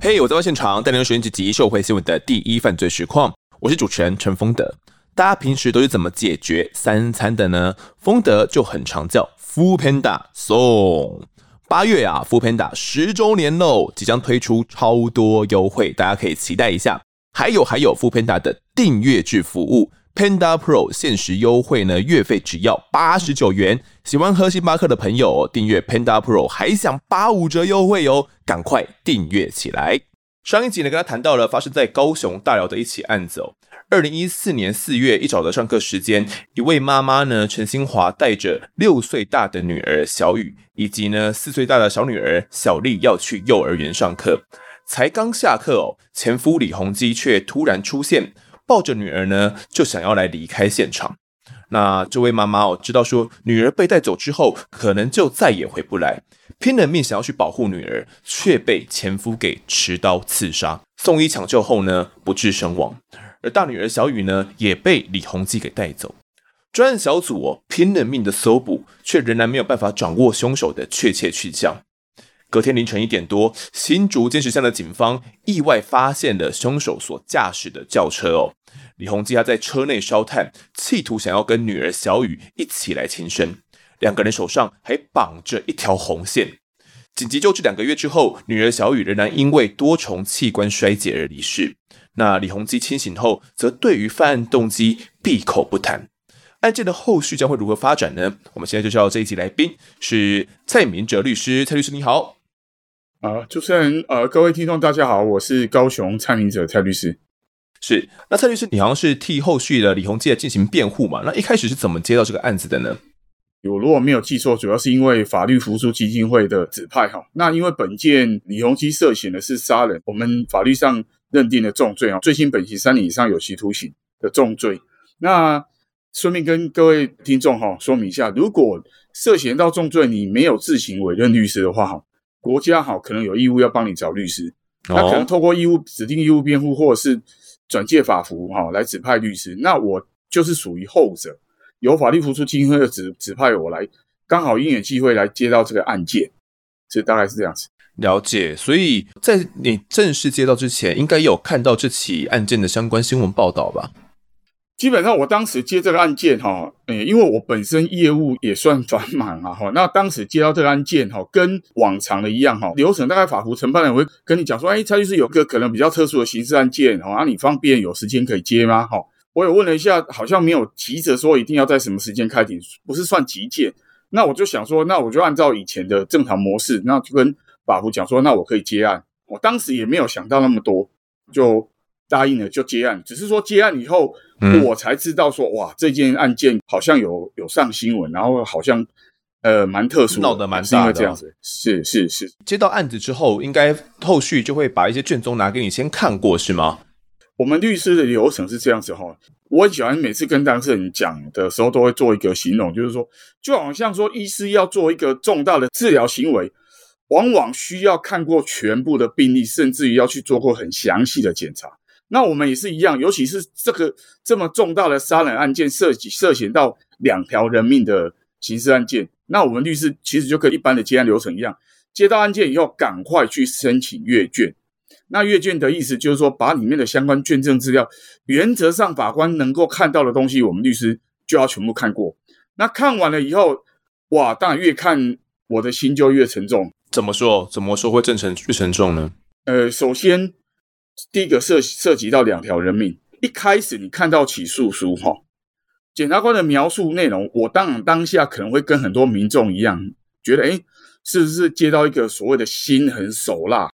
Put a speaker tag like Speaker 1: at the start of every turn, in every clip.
Speaker 1: 嘿我在外现场带您收听这集社会新闻的第一犯罪实况，我是主持人陈丰德。大家平时都是怎么解决三餐的呢？丰德就很常叫 Foodpanda 送。八月啊，Foodpanda 十周年喽，即将推出超多优惠，大家可以期待一下。还有还有，Foodpanda 的订阅制服务 Panda Pro 限时优惠呢，月费只要八十九元。喜欢喝星巴克的朋友，订阅 Panda Pro 还享八五折优惠哦，赶快订阅起来。上一集呢，跟他谈到了发生在高雄大寮的一起案子哦。二零一四年四月一早的上课时间，一位妈妈呢，陈新华带着六岁大的女儿小雨，以及呢四岁大的小女儿小丽要去幼儿园上课。才刚下课哦，前夫李鸿基却突然出现，抱着女儿呢，就想要来离开现场。那这位妈妈哦，知道说女儿被带走之后，可能就再也回不来，拼了命想要去保护女儿，却被前夫给持刀刺杀。送医抢救后呢，不治身亡。而大女儿小雨呢，也被李洪基给带走。专案小组哦，拼了命的搜捕，却仍然没有办法掌握凶手的确切去向。隔天凌晨一点多，新竹金石乡的警方意外发现了凶手所驾驶的轿车哦。李洪基他在车内烧炭，企图想要跟女儿小雨一起来轻生。两个人手上还绑着一条红线。紧急救治两个月之后，女儿小雨仍然因为多重器官衰竭而离世。那李鸿基清醒后，则对于犯案动机闭口不谈。案件的后续将会如何发展呢？我们现在就叫这一集来宾是蔡明哲律师，蔡律师你好。
Speaker 2: 啊，主持人，呃，各位听众大家好，我是高雄蔡明哲蔡律师。
Speaker 1: 是，那蔡律师，你好像是替后续的李鸿基来进行辩护嘛？那一开始是怎么接到这个案子的呢？
Speaker 2: 我如果没有记错，主要是因为法律扶助基金会的指派哈。那因为本件李鸿基涉嫌的是杀人，我们法律上认定的重罪啊，最新本刑三年以上有期徒刑的重罪。那顺便跟各位听众哈说明一下，如果涉嫌到重罪，你没有自行委任律师的话哈，国家好可能有义务要帮你找律师，他可能透过义务指定义务辩护或者是。转介法服哈来指派律师，那我就是属于后者，有法律扶助基金会的指指派我来，刚好因缘际会来接到这个案件，这大概是这样子。
Speaker 1: 了解，所以在你正式接到之前，应该有看到这起案件的相关新闻报道吧？
Speaker 2: 基本上我当时接这个案件哈，诶，因为我本身业务也算繁忙啊哈，那当时接到这个案件哈，跟往常的一样哈，流程大概法服承办人会跟你讲说，哎，蔡律师有个可能比较特殊的刑事案件哈，啊，你方便有时间可以接吗？哈，我也问了一下，好像没有急着说一定要在什么时间开庭，不是算急件。那我就想说，那我就按照以前的正常模式，那就跟法服讲说，那我可以接案。我当时也没有想到那么多，就。答应了就接案，只是说接案以后，嗯、我才知道说哇，这件案件好像有有上新闻，然后好像呃蛮特殊，
Speaker 1: 闹得蛮大的，
Speaker 2: 这样子。是是是，
Speaker 1: 接到案子之后，应该后续就会把一些卷宗拿给你先看过，是吗？
Speaker 2: 我们律师的流程是这样子哈，我喜欢每次跟当事人讲的时候，都会做一个形容，就是说，就好像说医师要做一个重大的治疗行为，往往需要看过全部的病例，甚至于要去做过很详细的检查。那我们也是一样，尤其是这个这么重大的杀人案件，涉及涉嫌到两条人命的刑事案件，那我们律师其实就跟一般的接案流程一样，接到案件以后，赶快去申请阅卷。那阅卷的意思就是说，把里面的相关卷证资料，原则上法官能够看到的东西，我们律师就要全部看过。那看完了以后，哇，当然越看我的心就越沉重。
Speaker 1: 怎么说？怎么说会正沉越沉重呢？
Speaker 2: 呃，首先。第一个涉涉及到两条人命。一开始你看到起诉书哈，检察官的描述内容，我当然当下可能会跟很多民众一样，觉得诶，是不是接到一个所谓的心狠手辣，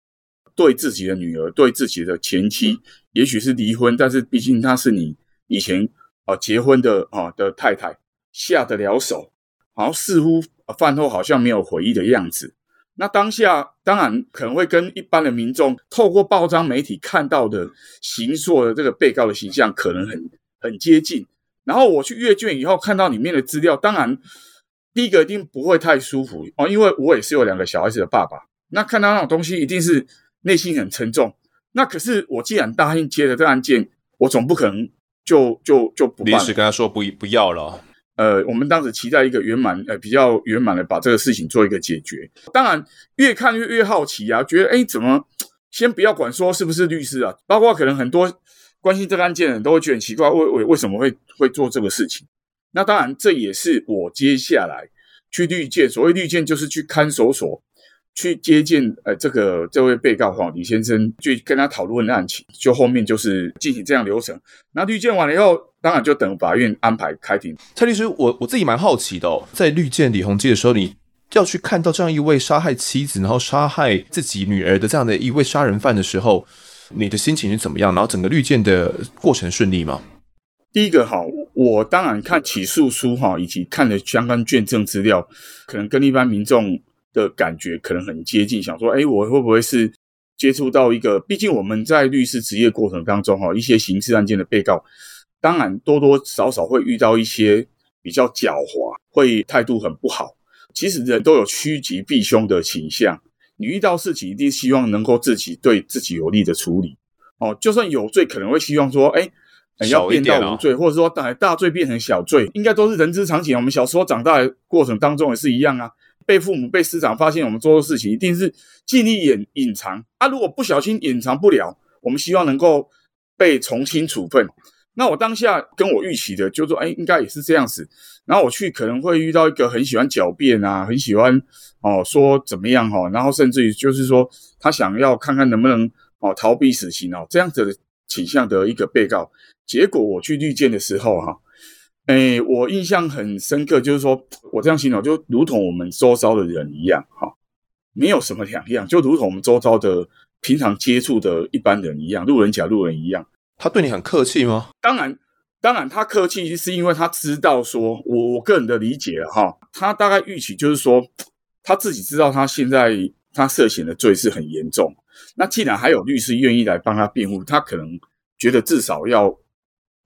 Speaker 2: 对自己的女儿，对自己的前妻，也许是离婚，但是毕竟她是你以前啊结婚的啊的太太，下得了手，然后似乎饭后好像没有回忆的样子。那当下当然可能会跟一般的民众透过报章媒体看到的形塑的这个被告的形象可能很很接近。然后我去阅卷以后看到里面的资料，当然第一个一定不会太舒服哦，因为我也是有两个小孩子的爸爸。那看到那种东西一定是内心很沉重。那可是我既然答应接了这个案件，我总不可能就就就不。
Speaker 1: 临时跟他说不不要了。
Speaker 2: 呃，我们当时期待一个圆满，呃，比较圆满的把这个事情做一个解决。当然，越看越越好奇啊，觉得哎，怎么先不要管说是不是律师啊？包括可能很多关心这个案件的人都会觉得奇怪，为为为什么会会做这个事情？那当然，这也是我接下来去律见，所谓律见就是去看守所。去接见呃，这个这位被告哈李先生，去跟他讨论案情，就后面就是进行这样流程。那律见完了以后，当然就等法院安排开庭。
Speaker 1: 蔡律师，我我自己蛮好奇的哦，在绿见李鸿基的时候，你要去看到这样一位杀害妻子，然后杀害自己女儿的这样的一位杀人犯的时候，你的心情是怎么样？然后整个绿见的过程顺利吗？
Speaker 2: 第一个哈，我当然看起诉书哈，以及看了相关卷证资料，可能跟一般民众。的感觉可能很接近，想说，哎，我会不会是接触到一个？毕竟我们在律师职业过程当中，哈，一些刑事案件的被告，当然多多少少会遇到一些比较狡猾，会态度很不好。其实人都有趋吉避凶的倾向，你遇到事情一定希望能够自己对自己有利的处理。哦，就算有罪，可能会希望说，哎，要变到无罪，或者说大大罪变成小罪，应该都是人之常情。我们小时候长大的过程当中也是一样啊。被父母、被师长发现我们做的事情，一定是尽力掩隐藏。啊，如果不小心隐藏不了，我们希望能够被从轻处分。那我当下跟我预期的，就说，哎，应该也是这样子。然后我去可能会遇到一个很喜欢狡辩啊，很喜欢哦说怎么样哈，然后甚至于就是说他想要看看能不能哦逃避死刑哦这样子的倾向的一个被告。结果我去律见的时候哈。哎，我印象很深刻，就是说我这样形容，就如同我们周遭的人一样，哈，没有什么两样，就如同我们周遭的平常接触的一般人一样，路人甲路人一样。
Speaker 1: 他对你很客气吗？
Speaker 2: 当然，当然，他客气是因为他知道说，我我个人的理解哈，他大概预期就是说，他自己知道他现在他涉嫌的罪是很严重，那既然还有律师愿意来帮他辩护，他可能觉得至少要。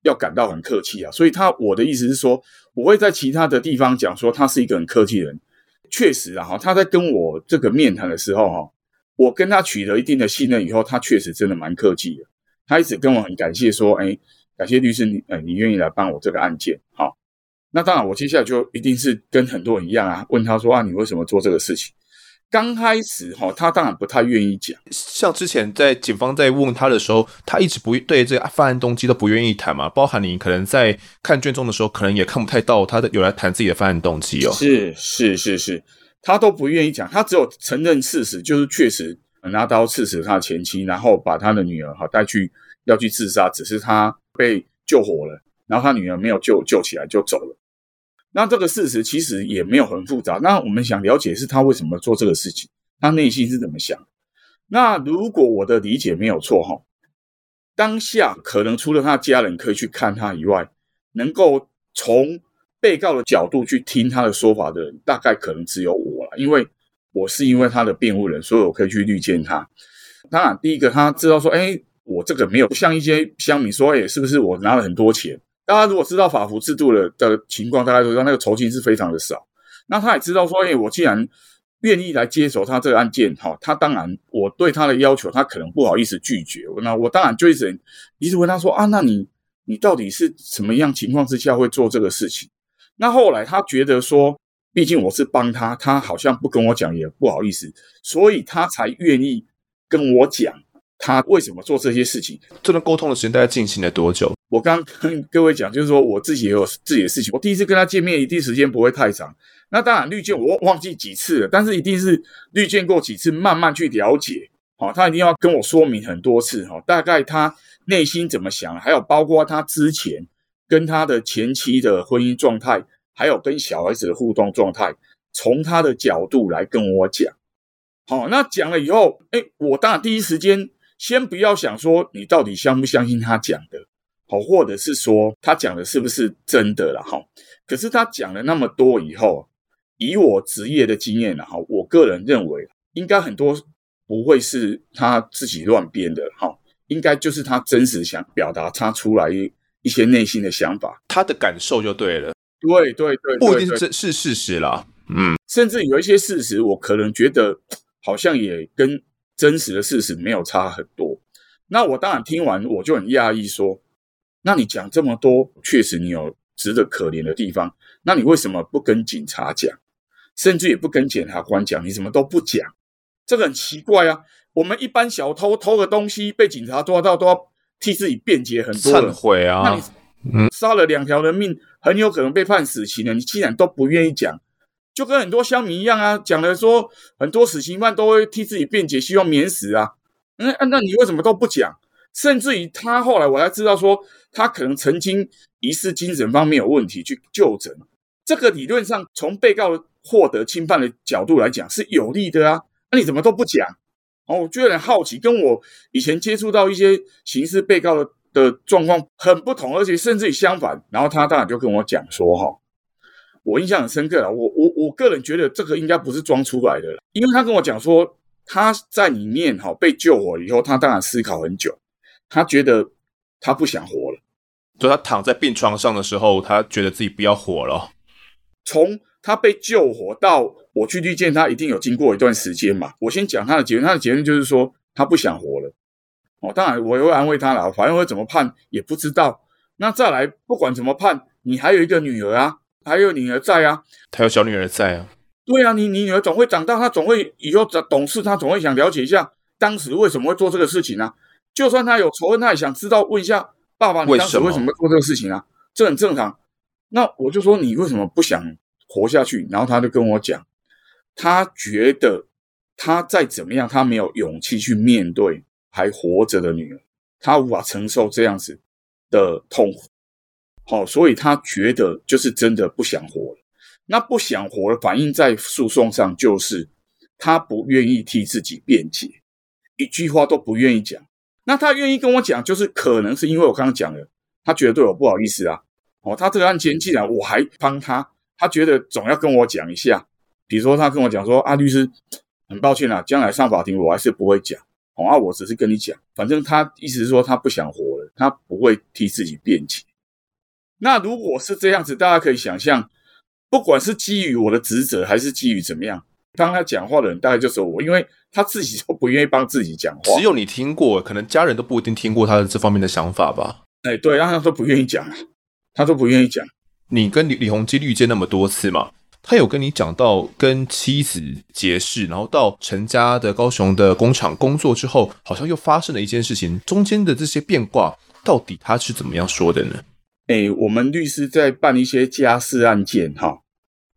Speaker 2: 要感到很客气啊，所以他我的意思是说，我会在其他的地方讲说他是一个很客气的人。确实啊，哈，他在跟我这个面谈的时候，哈，我跟他取得一定的信任以后，他确实真的蛮客气的。他一直跟我很感谢说，哎，感谢律师你，呃，你愿意来帮我这个案件，好。那当然，我接下来就一定是跟很多人一样啊，问他说啊，你为什么做这个事情？刚开始哈，他当然不太愿意讲。
Speaker 1: 像之前在警方在问他的时候，他一直不对这个犯案动机都不愿意谈嘛。包含你可能在看卷宗的时候，可能也看不太到他的有来谈自己的犯案动机哦。
Speaker 2: 是是是是，他都不愿意讲，他只有承认事实，就是确实拿刀刺死他前妻，然后把他的女儿哈带去要去自杀，只是他被救活了，然后他女儿没有救救起来就走了。那这个事实其实也没有很复杂。那我们想了解是他为什么做这个事情，他内心是怎么想？那如果我的理解没有错哈，当下可能除了他家人可以去看他以外，能够从被告的角度去听他的说法的人，大概可能只有我了。因为我是因为他的辩护人，所以我可以去律见他。当然，第一个他知道说，哎，我这个没有像一些乡民说，哎，是不是我拿了很多钱？大家如果知道法服制度的的情况，大概都知道那个酬金是非常的少。那他也知道说，哎，我既然愿意来接手他这个案件，哈，他当然我对他的要求，他可能不好意思拒绝。那我当然就一直一直问他说啊，那你你到底是什么样情况之下会做这个事情？那后来他觉得说，毕竟我是帮他，他好像不跟我讲也不好意思，所以他才愿意跟我讲。他为什么做这些事情？
Speaker 1: 这段沟通的时间大概进行了多久？
Speaker 2: 我刚跟各位讲，就是说我自己也有自己的事情。我第一次跟他见面，一定时间不会太长。那当然，律见我忘记几次了，但是一定是律见过几次，慢慢去了解。好，他一定要跟我说明很多次。哈，大概他内心怎么想，还有包括他之前跟他的前妻的婚姻状态，还有跟小孩子的互动状态，从他的角度来跟我讲。好，那讲了以后，哎，我当然第一时间。先不要想说你到底相不相信他讲的，好，或者是说他讲的是不是真的了哈。可是他讲了那么多以后，以我职业的经验了哈，我个人认为应该很多不会是他自己乱编的哈，应该就是他真实想表达他出来一些内心的想法，
Speaker 1: 他的感受就对了。
Speaker 2: 对对对，
Speaker 1: 不一定是是事实啦，嗯，
Speaker 2: 甚至有一些事实，我可能觉得好像也跟。真实的事实没有差很多，那我当然听完我就很讶异，说：“那你讲这么多，确实你有值得可怜的地方。那你为什么不跟警察讲，甚至也不跟检察官讲？你怎么都不讲，这个很奇怪啊！我们一般小偷偷个东西被警察抓到，都要替自己辩解很多，
Speaker 1: 忏悔啊！
Speaker 2: 那你嗯，杀了两条人命，很有可能被判死刑了，你既然都不愿意讲，就跟很多乡民一样啊，讲了说很多死刑犯都会替自己辩解，希望免死啊。嗯，那你为什么都不讲？甚至于他后来我才知道说，他可能曾经疑似精神方面有问题去就诊。这个理论上从被告获得轻判的角度来讲是有利的啊。那你怎么都不讲？哦，我就有点好奇，跟我以前接触到一些刑事被告的的状况很不同，而且甚至于相反。然后他当然就跟我讲说，哈，我印象很深刻啊。我我我个人觉得这个应该不是装出来的，因为他跟我讲说他在里面哈被救活以后，他当然思考很久，他觉得他不想活了。
Speaker 1: 就他躺在病床上的时候，他觉得自己不要活了。
Speaker 2: 从他被救活到我去遇见他，一定有经过一段时间嘛。我先讲他的结论，他的结论就是说他不想活了。哦，当然我也会安慰他了，法院会怎么判也不知道。那再来，不管怎么判，你还有一个女儿啊，还有女儿在啊，
Speaker 1: 他有小女儿在啊。
Speaker 2: 对啊，你你女儿总会长大，她总会以后懂事，她总会想了解一下当时为什么会做这个事情啊。就算她有仇恨，她也想知道问一下爸爸，你当时为什么做这个事情啊？这很正常。那我就说你为什么不想活下去？然后他就跟我讲，他觉得他再怎么样，他没有勇气去面对。还活着的女儿，她无法承受这样子的痛苦，好，所以她觉得就是真的不想活了。那不想活了，反映在诉讼上就是他不愿意替自己辩解，一句话都不愿意讲。那他愿意跟我讲，就是可能是因为我刚刚讲了，他觉得对我不好意思啊。哦，他这个案件既然我还帮他，他觉得总要跟我讲一下。比如说他跟我讲说啊，律师，很抱歉啊，将来上法庭我还是不会讲。啊，我只是跟你讲，反正他意思是说他不想活了，他不会替自己辩解。那如果是这样子，大家可以想象，不管是基于我的职责，还是基于怎么样，当他讲话的人大概就是我，因为他自己都不愿意帮自己讲话。
Speaker 1: 只有你听过，可能家人都不一定听过他的这方面的想法吧？
Speaker 2: 哎，对，让他都不愿意讲，他都不愿意讲。
Speaker 1: 你跟李李鸿基遇见那么多次嘛？他有跟你讲到跟妻子结识，然后到成家的高雄的工厂工作之后，好像又发生了一件事情，中间的这些变卦到底他是怎么样说的呢？
Speaker 2: 诶，我们律师在办一些家事案件，哈，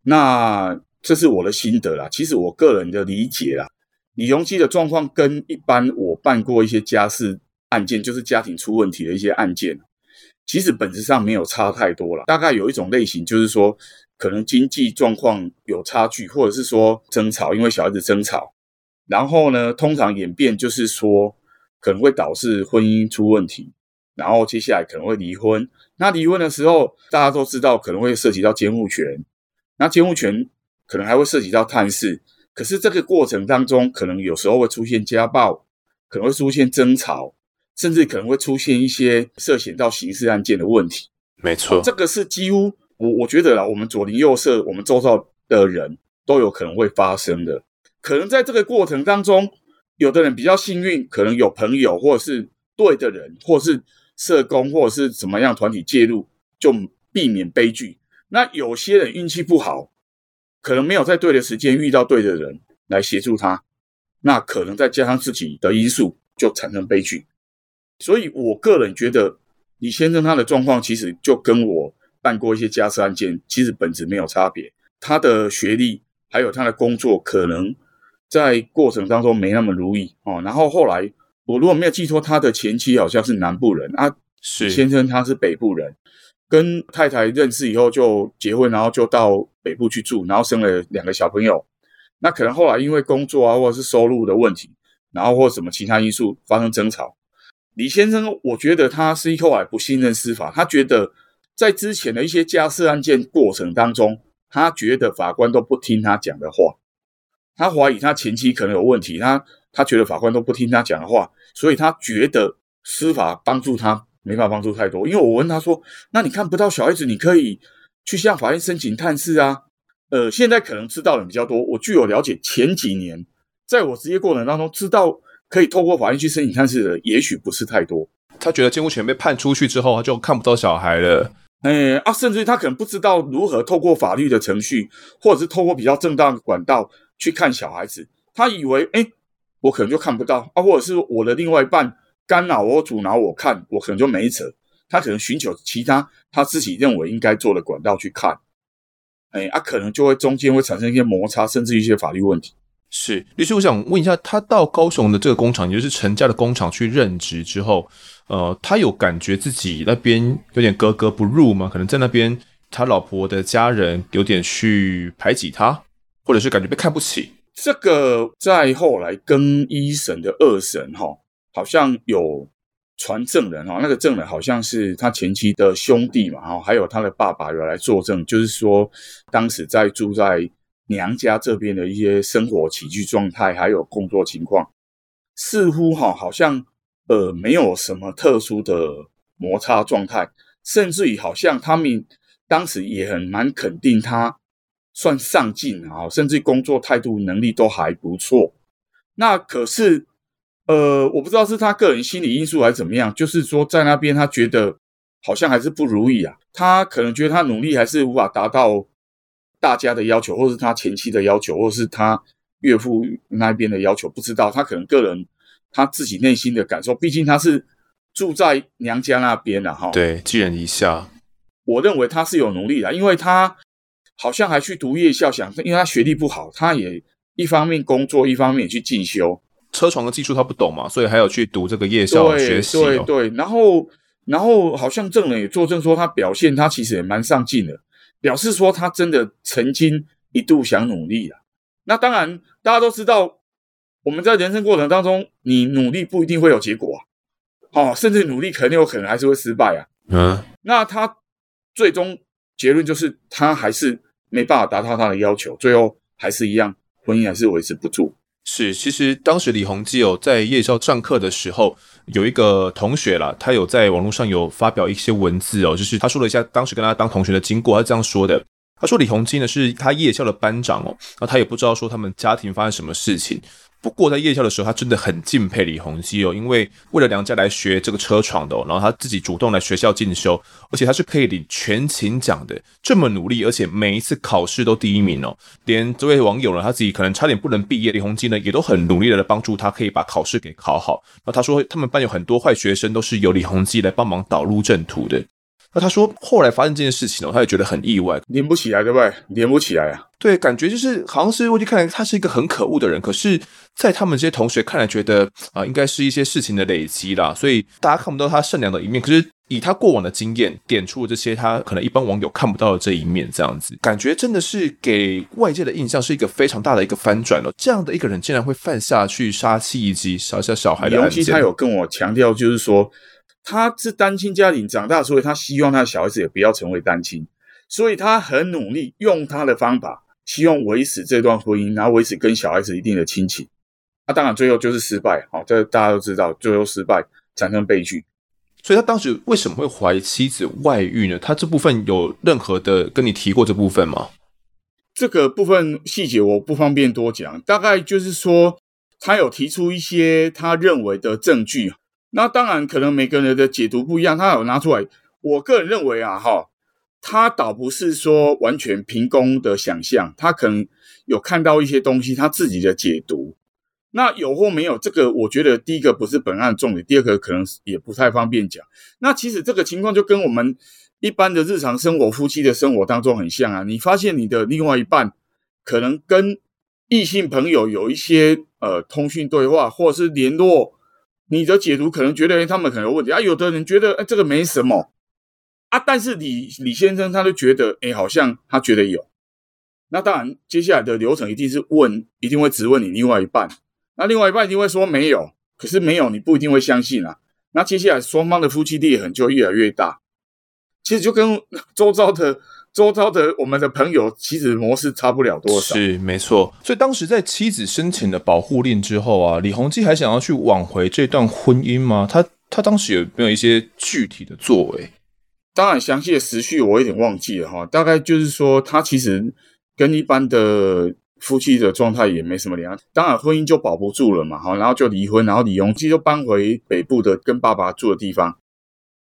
Speaker 2: 那这是我的心得啦。其实我个人的理解啦，李鸿基的状况跟一般我办过一些家事案件，就是家庭出问题的一些案件，其实本质上没有差太多了。大概有一种类型，就是说。可能经济状况有差距，或者是说争吵，因为小孩子争吵，然后呢，通常演变就是说可能会导致婚姻出问题，然后接下来可能会离婚。那离婚的时候，大家都知道可能会涉及到监护权，那监护权可能还会涉及到探视。可是这个过程当中，可能有时候会出现家暴，可能会出现争吵，甚至可能会出现一些涉嫌到刑事案件的问题。
Speaker 1: 没错，
Speaker 2: 这个是几乎。我我觉得啦，我们左邻右舍，我们周遭的人都有可能会发生的。可能在这个过程当中，有的人比较幸运，可能有朋友或者是对的人，或者是社工，或者是怎么样团体介入，就避免悲剧。那有些人运气不好，可能没有在对的时间遇到对的人来协助他，那可能再加上自己的因素，就产生悲剧。所以我个人觉得，李先生他的状况其实就跟我。办过一些家事案件，其实本质没有差别。他的学历还有他的工作，可能在过程当中没那么如意哦。然后后来，我如果没有记错，他的前妻好像是南部人啊，是先生他是北部人，跟太太认识以后就结婚，然后就到北部去住，然后生了两个小朋友。那可能后来因为工作啊，或者是收入的问题，然后或什么其他因素发生争吵。李先生，我觉得他是后来不信任司法，他觉得。在之前的一些家事案件过程当中，他觉得法官都不听他讲的话，他怀疑他前妻可能有问题，他他觉得法官都不听他讲的话，所以他觉得司法帮助他没法帮助太多。因为我问他说：“那你看不到小孩子，你可以去向法院申请探视啊？”呃，现在可能知道的人比较多。我据我了解，前几年在我职业过程当中，知道可以透过法院去申请探视的，也许不是太多。
Speaker 1: 他觉得监护权被判出去之后，他就看不到小孩了。
Speaker 2: 哎啊，甚至他可能不知道如何透过法律的程序，或者是透过比较正当的管道去看小孩子，他以为哎，我可能就看不到啊，或者是我的另外一半干扰我、阻挠我看，我可能就没辙。他可能寻求其他他自己认为应该做的管道去看，哎啊，可能就会中间会产生一些摩擦，甚至一些法律问题。
Speaker 1: 是律师，我想问一下，他到高雄的这个工厂，也就是陈家的工厂去任职之后，呃，他有感觉自己那边有点格格不入吗？可能在那边，他老婆的家人有点去排挤他，或者是感觉被看不起。
Speaker 2: 这个在后来更一审的二审哈，好像有。传证人哈，那个证人好像是他前妻的兄弟嘛，哈，还有他的爸爸有来作证，就是说当时在住在娘家这边的一些生活起居状态，还有工作情况，似乎哈好像呃没有什么特殊的摩擦状态，甚至于好像他们当时也很蛮肯定他算上进啊，甚至工作态度能力都还不错，那可是。呃，我不知道是他个人心理因素还是怎么样，就是说在那边他觉得好像还是不如意啊，他可能觉得他努力还是无法达到大家的要求，或是他前妻的要求，或是他岳父那边的要求，不知道他可能个人他自己内心的感受，毕竟他是住在娘家那边的哈。
Speaker 1: 对，寄人篱下。
Speaker 2: 我认为他是有努力的，因为他好像还去读夜校，想因为他学历不好，他也一方面工作，一方面也去进修。
Speaker 1: 车床的技术他不懂嘛，所以还有去读这个夜校学习、哦。
Speaker 2: 对对对，然后然后好像证人也作证说，他表现他其实也蛮上进的，表示说他真的曾经一度想努力了。那当然，大家都知道，我们在人生过程当中，你努力不一定会有结果啊，哦，甚至努力肯定有可能还是会失败啊。嗯，那他最终结论就是他还是没办法达到他的要求，最后还是一样，婚姻还是维持不住。
Speaker 1: 是，其实当时李弘基哦，在夜校上课的时候，有一个同学啦，他有在网络上有发表一些文字哦，就是他说了一下当时跟他当同学的经过，他这样说的，他说李弘基呢是他夜校的班长哦，那他也不知道说他们家庭发生什么事情。不过在夜校的时候，他真的很敬佩李鸿基哦，因为为了娘家来学这个车床的哦，然后他自己主动来学校进修，而且他是可以领全勤奖的，这么努力，而且每一次考试都第一名哦。连这位网友呢，他自己可能差点不能毕业，李鸿基呢也都很努力的来帮助他，可以把考试给考好。那他说他们班有很多坏学生，都是由李鸿基来帮忙导入正途的。那他说，后来发生这件事情呢，他也觉得很意外，
Speaker 2: 连不起来，对不对？连不起来啊！
Speaker 1: 对，感觉就是好像是我就看来他是一个很可恶的人，可是，在他们这些同学看来，觉得啊、呃，应该是一些事情的累积啦，所以大家看不到他善良的一面。可是以他过往的经验，点出了这些他可能一般网友看不到的这一面，这样子感觉真的是给外界的印象是一个非常大的一个翻转了。这样的一个人竟然会犯下去杀妻以及杀下小孩的案件。
Speaker 2: 尤其他有跟我强调，就是说。他是单亲家庭长大，所以他希望他的小孩子也不要成为单亲，所以他很努力用他的方法，希望维持这段婚姻，然后维持跟小孩子一定的亲情。那、啊、当然最后就是失败，好，这大家都知道，最后失败产生悲剧。
Speaker 1: 所以他当时为什么会怀疑妻子外遇呢？他这部分有任何的跟你提过这部分吗？
Speaker 2: 这个部分细节我不方便多讲，大概就是说他有提出一些他认为的证据。那当然，可能每个人的解读不一样。他有拿出来，我个人认为啊，哈，他倒不是说完全凭空的想象，他可能有看到一些东西，他自己的解读。那有或没有，这个我觉得第一个不是本案重点，第二个可能也不太方便讲。那其实这个情况就跟我们一般的日常生活、夫妻的生活当中很像啊。你发现你的另外一半可能跟异性朋友有一些呃通讯对话，或者是联络。你的解读可能觉得他们可能有问题啊，有的人觉得哎这个没什么。啊，但是李李先生他就觉得哎好像他觉得有，那当然接下来的流程一定是问，一定会质问你另外一半，那另外一半一定会说没有，可是没有你不一定会相信啊，那接下来双方的夫妻裂痕就越来越大，其实就跟 周遭的。周遭的我们的朋友其实模式差不了多少，
Speaker 1: 是没错。所以当时在妻子申请了保护令之后啊，李鸿基还想要去挽回这段婚姻吗？他他当时有没有一些具体的作为？
Speaker 2: 当然，详细的时序我有点忘记了哈。大概就是说，他其实跟一般的夫妻的状态也没什么两样。当然，婚姻就保不住了嘛，哈，然后就离婚，然后李鸿基就搬回北部的跟爸爸住的地方。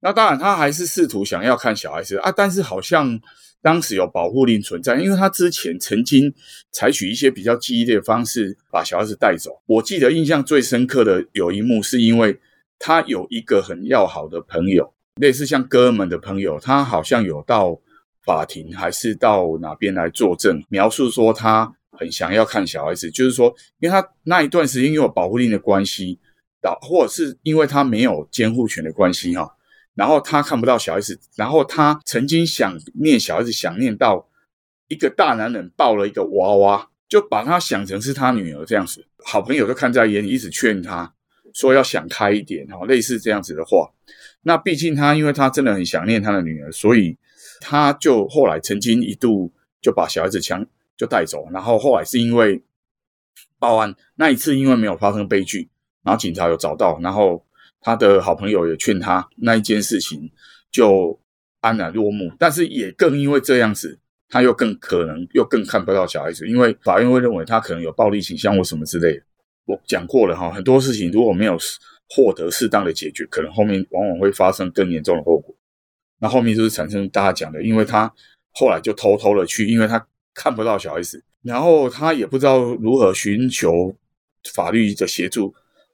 Speaker 2: 那当然，他还是试图想要看小孩子啊，但是好像当时有保护令存在，因为他之前曾经采取一些比较激烈的方式把小孩子带走。我记得印象最深刻的有一幕，是因为他有一个很要好的朋友，类似像哥们的朋友，他好像有到法庭还是到哪边来作证，描述说他很想要看小孩子，就是说，因为他那一段时间因为有保护令的关系，导或者是因为他没有监护权的关系，哈。然后他看不到小孩子，然后他曾经想念小孩子，想念到一个大男人抱了一个娃娃，就把他想成是他女儿这样子。好朋友都看在眼里，一直劝他说要想开一点，哈，类似这样子的话。那毕竟他因为他真的很想念他的女儿，所以他就后来曾经一度就把小孩子抢就带走。然后后来是因为报案那一次，因为没有发生悲剧，然后警察有找到，然后。他的好朋友也劝他，那一件事情就安然落幕。但是也更因为这样子，他又更可能又更看不到小孩子，因为法院会认为他可能有暴力倾向或什么之类的。我讲过了哈，很多事情如果没有获得适当的解决，可能后面往往会发生更严重的后果。那后面就是产生大家讲的，因为他后来就偷偷的去，因为他看不到小孩子，然后他也不知道如何寻求法律的协助。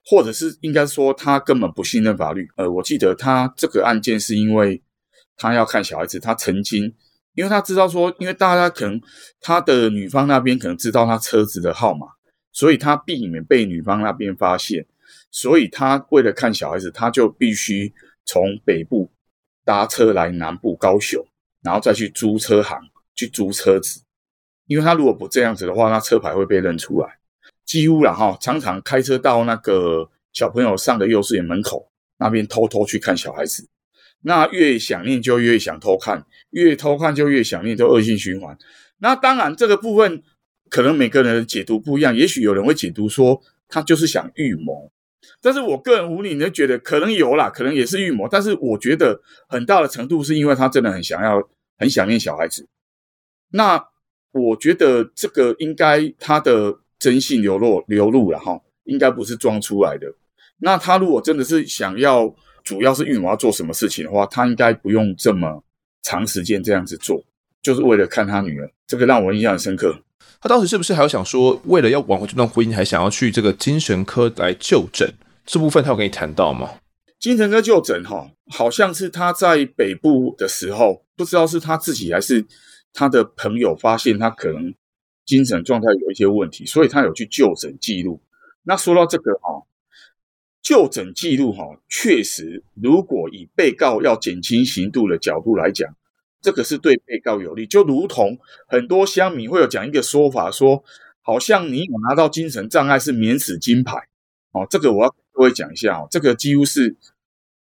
Speaker 2: 或者是应该说他根本不信任法律。呃，我记得他这个案件是因为他要看小孩子，他曾经因为他知道说，因为大家可能他的女方那边可能知道他车子的号码，所以他避免被女方那边发现，所以他为了看小孩子，他就必须从北部搭车来南部高雄，然后再去租车行去租车子，因为他如果不这样子的话，那车牌会被认出来。几乎了哈，常常开车到那个小朋友上的幼稚园门口那边偷偷去看小孩子，那越想念就越想偷看，越偷看就越想念，就恶性循环。那当然这个部分可能每个人的解读不一样，也许有人会解读说他就是想预谋，但是我个人无理的觉得可能有啦，可能也是预谋，但是我觉得很大的程度是因为他真的很想要，很想念小孩子。那我觉得这个应该他的。真性流露流露了哈，应该不是装出来的。那他如果真的是想要，主要是预谋要做什么事情的话，他应该不用这么长时间这样子做，就是为了看他女儿。这个让我印象很深刻。
Speaker 1: 他当时是不是还有想说，为了要挽回这段婚姻，还想要去这个精神科来就诊？这部分他有跟你谈到吗？
Speaker 2: 精神科就诊哈，好像是他在北部的时候，不知道是他自己还是他的朋友发现他可能。精神状态有一些问题，所以他有去就诊记录。那说到这个哈，就诊记录哈，确实，如果以被告要减轻刑度的角度来讲，这个是对被告有利。就如同很多乡民会有讲一个说法，说好像你有拿到精神障碍是免死金牌哦。这个我要各位讲一下哦，这个几乎是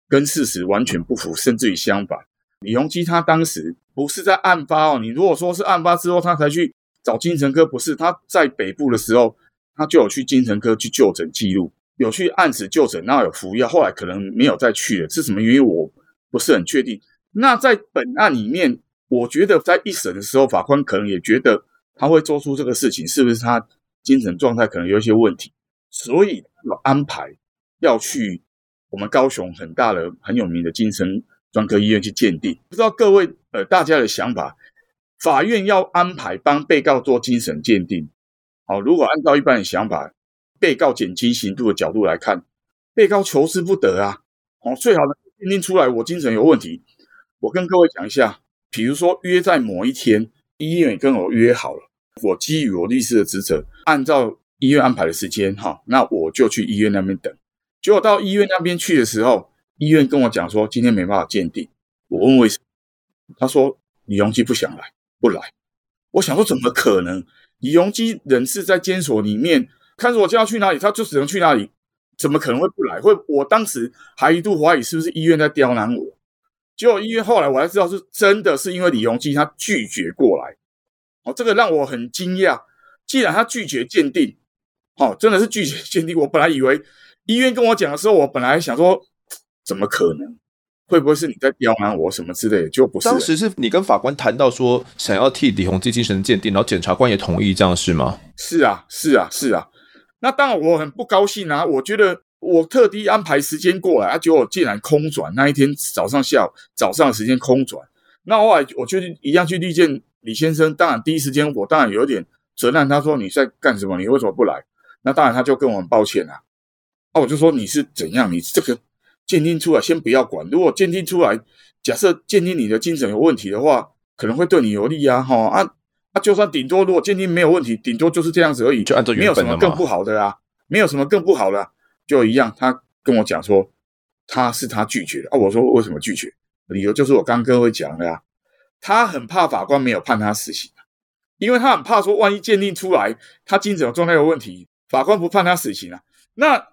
Speaker 2: 跟事实完全不符，甚至于相反。李鸿基他当时不是在案发哦，你如果说是案发之后他才去。找精神科不是，他在北部的时候，他就有去精神科去就诊记录，有去按时就诊，然后有服药，后来可能没有再去了，是什么原因我不是很确定。那在本案里面，我觉得在一审的时候，法官可能也觉得他会做出这个事情，是不是他精神状态可能有一些问题，所以有安排要去我们高雄很大的很有名的精神专科医院去鉴定。不知道各位呃大家的想法。法院要安排帮被告做精神鉴定，好，如果按照一般的想法，被告减轻刑度的角度来看，被告求之不得啊，哦，最好能鉴定出来我精神有问题。我跟各位讲一下，比如说约在某一天，医院跟我约好了，我基于我律师的职责，按照医院安排的时间，哈，那我就去医院那边等。结果到医院那边去的时候，医院跟我讲说今天没办法鉴定。我问为什么，他说李荣基不想来。不来，我想说怎么可能？李荣基人是在监所里面，看着我叫他去哪里，他就只能去哪里，怎么可能会不来？会，我当时还一度怀疑是不是医院在刁难我。结果医院后来我才知道是真的是因为李荣基他拒绝过来，哦，这个让我很惊讶。既然他拒绝鉴定，哦，真的是拒绝鉴定。我本来以为医院跟我讲的时候，我本来想说怎么可能？会不会是你在刁难我什么之类的？就不是。当时是你跟法官谈到说想要替李宏基精神鉴定，然后检察官也同意这样是吗？是啊，是啊，是啊。那当然我很不高兴啊。我觉得我特地安排时间过来，啊，结果竟然空转。那一天早上、下午、早上的时间空转。那后来我就一样去力见李先生。当然第一时间我当然有点责难他说，你在干什么？你为什么不来？那当然他就跟我很抱歉啊。啊，我就说你是怎样？你这个鉴定出来先不要管。如果鉴定出来，假设鉴定你的精神有问题的话，可能会对你有利啊。哈啊啊，就算顶多如果鉴定没有问题，顶多就是这样子而已，
Speaker 1: 就按照。
Speaker 2: 没有什么更不好的啊，没有什么更不好的啊。就一样，他跟我讲说，他是他拒绝的啊。我说为什么拒绝？理由就是我刚刚跟各位讲的呀。他很怕法官没有判他死刑，因为他很怕说，万一鉴定出来他精神状态有问题，法官不判他死刑啊。那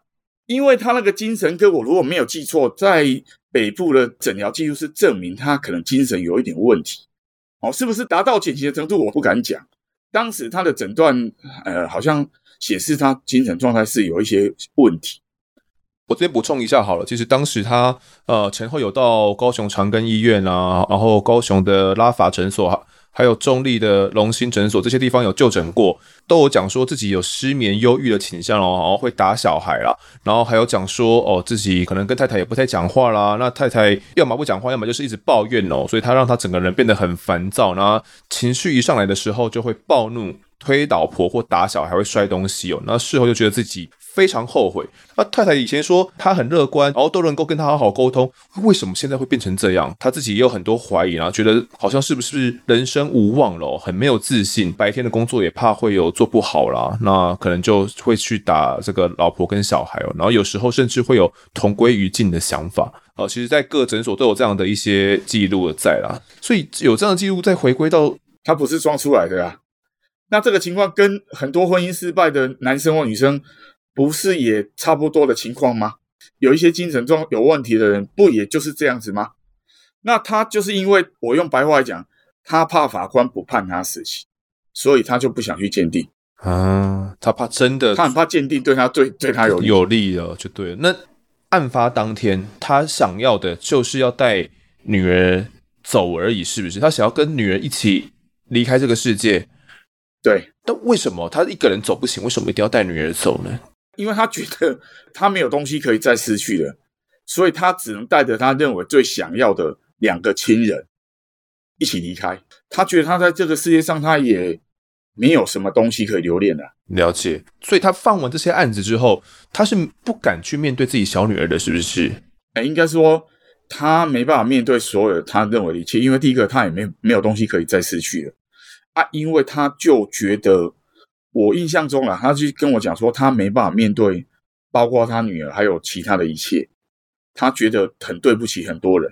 Speaker 2: 因为他那个精神科，我如果没有记错，在北部的诊疗记录是证明他可能精神有一点问题。哦，是不是达到减刑的程度，我不敢讲。当时他的诊断，呃，好像显示他精神状态是有一些问题。
Speaker 1: 我这边补充一下好了，其实当时他呃前后有到高雄长庚医院啊，然后高雄的拉法诊所，还有中立的龙兴诊所这些地方有就诊过，都有讲说自己有失眠、忧郁的倾向哦，然后会打小孩啦，然后还有讲说哦自己可能跟太太也不太讲话啦，那太太要么不讲话，要么就是一直抱怨哦，所以他让他整个人变得很烦躁，然后情绪一上来的时候就会暴怒、推倒婆或打小孩，会摔东西哦，那事后就觉得自己。非常后悔。那太太以前说她很乐观，然后都能够跟他好好沟通，为什么现在会变成这样？他自己也有很多怀疑啊，觉得好像是不是人生无望了，很没有自信。白天的工作也怕会有做不好啦，那可能就会去打这个老婆跟小孩哦。然后有时候甚至会有同归于尽的想法啊。其实，在各诊所都有这样的一些记录在啦，所以有这样的记录再回归到
Speaker 2: 他不是装出来的啊。那这个情况跟很多婚姻失败的男生或女生。不是也差不多的情况吗？有一些精神状有问题的人，不也就是这样子吗？那他就是因为我用白话来讲，他怕法官不判他死刑，所以他就不想去鉴定
Speaker 1: 啊。他怕真的，
Speaker 2: 他很怕鉴定对他对对他有利
Speaker 1: 有利的就对了。那案发当天，他想要的就是要带女儿走而已，是不是？他想要跟女儿一起离开这个世界。
Speaker 2: 对，
Speaker 1: 但为什么他一个人走不行？为什么一定要带女儿走呢？
Speaker 2: 因为他觉得他没有东西可以再失去了，所以他只能带着他认为最想要的两个亲人一起离开。他觉得他在这个世界上，他也没有什么东西可以留恋了。
Speaker 1: 了解，所以他放完这些案子之后，他是不敢去面对自己小女儿的，是不是？
Speaker 2: 哎，应该说他没办法面对所有他认为的一切，因为第一个他也没没有东西可以再失去了啊，因为他就觉得。我印象中啊，他就跟我讲说，他没办法面对，包括他女儿还有其他的一切，他觉得很对不起很多人，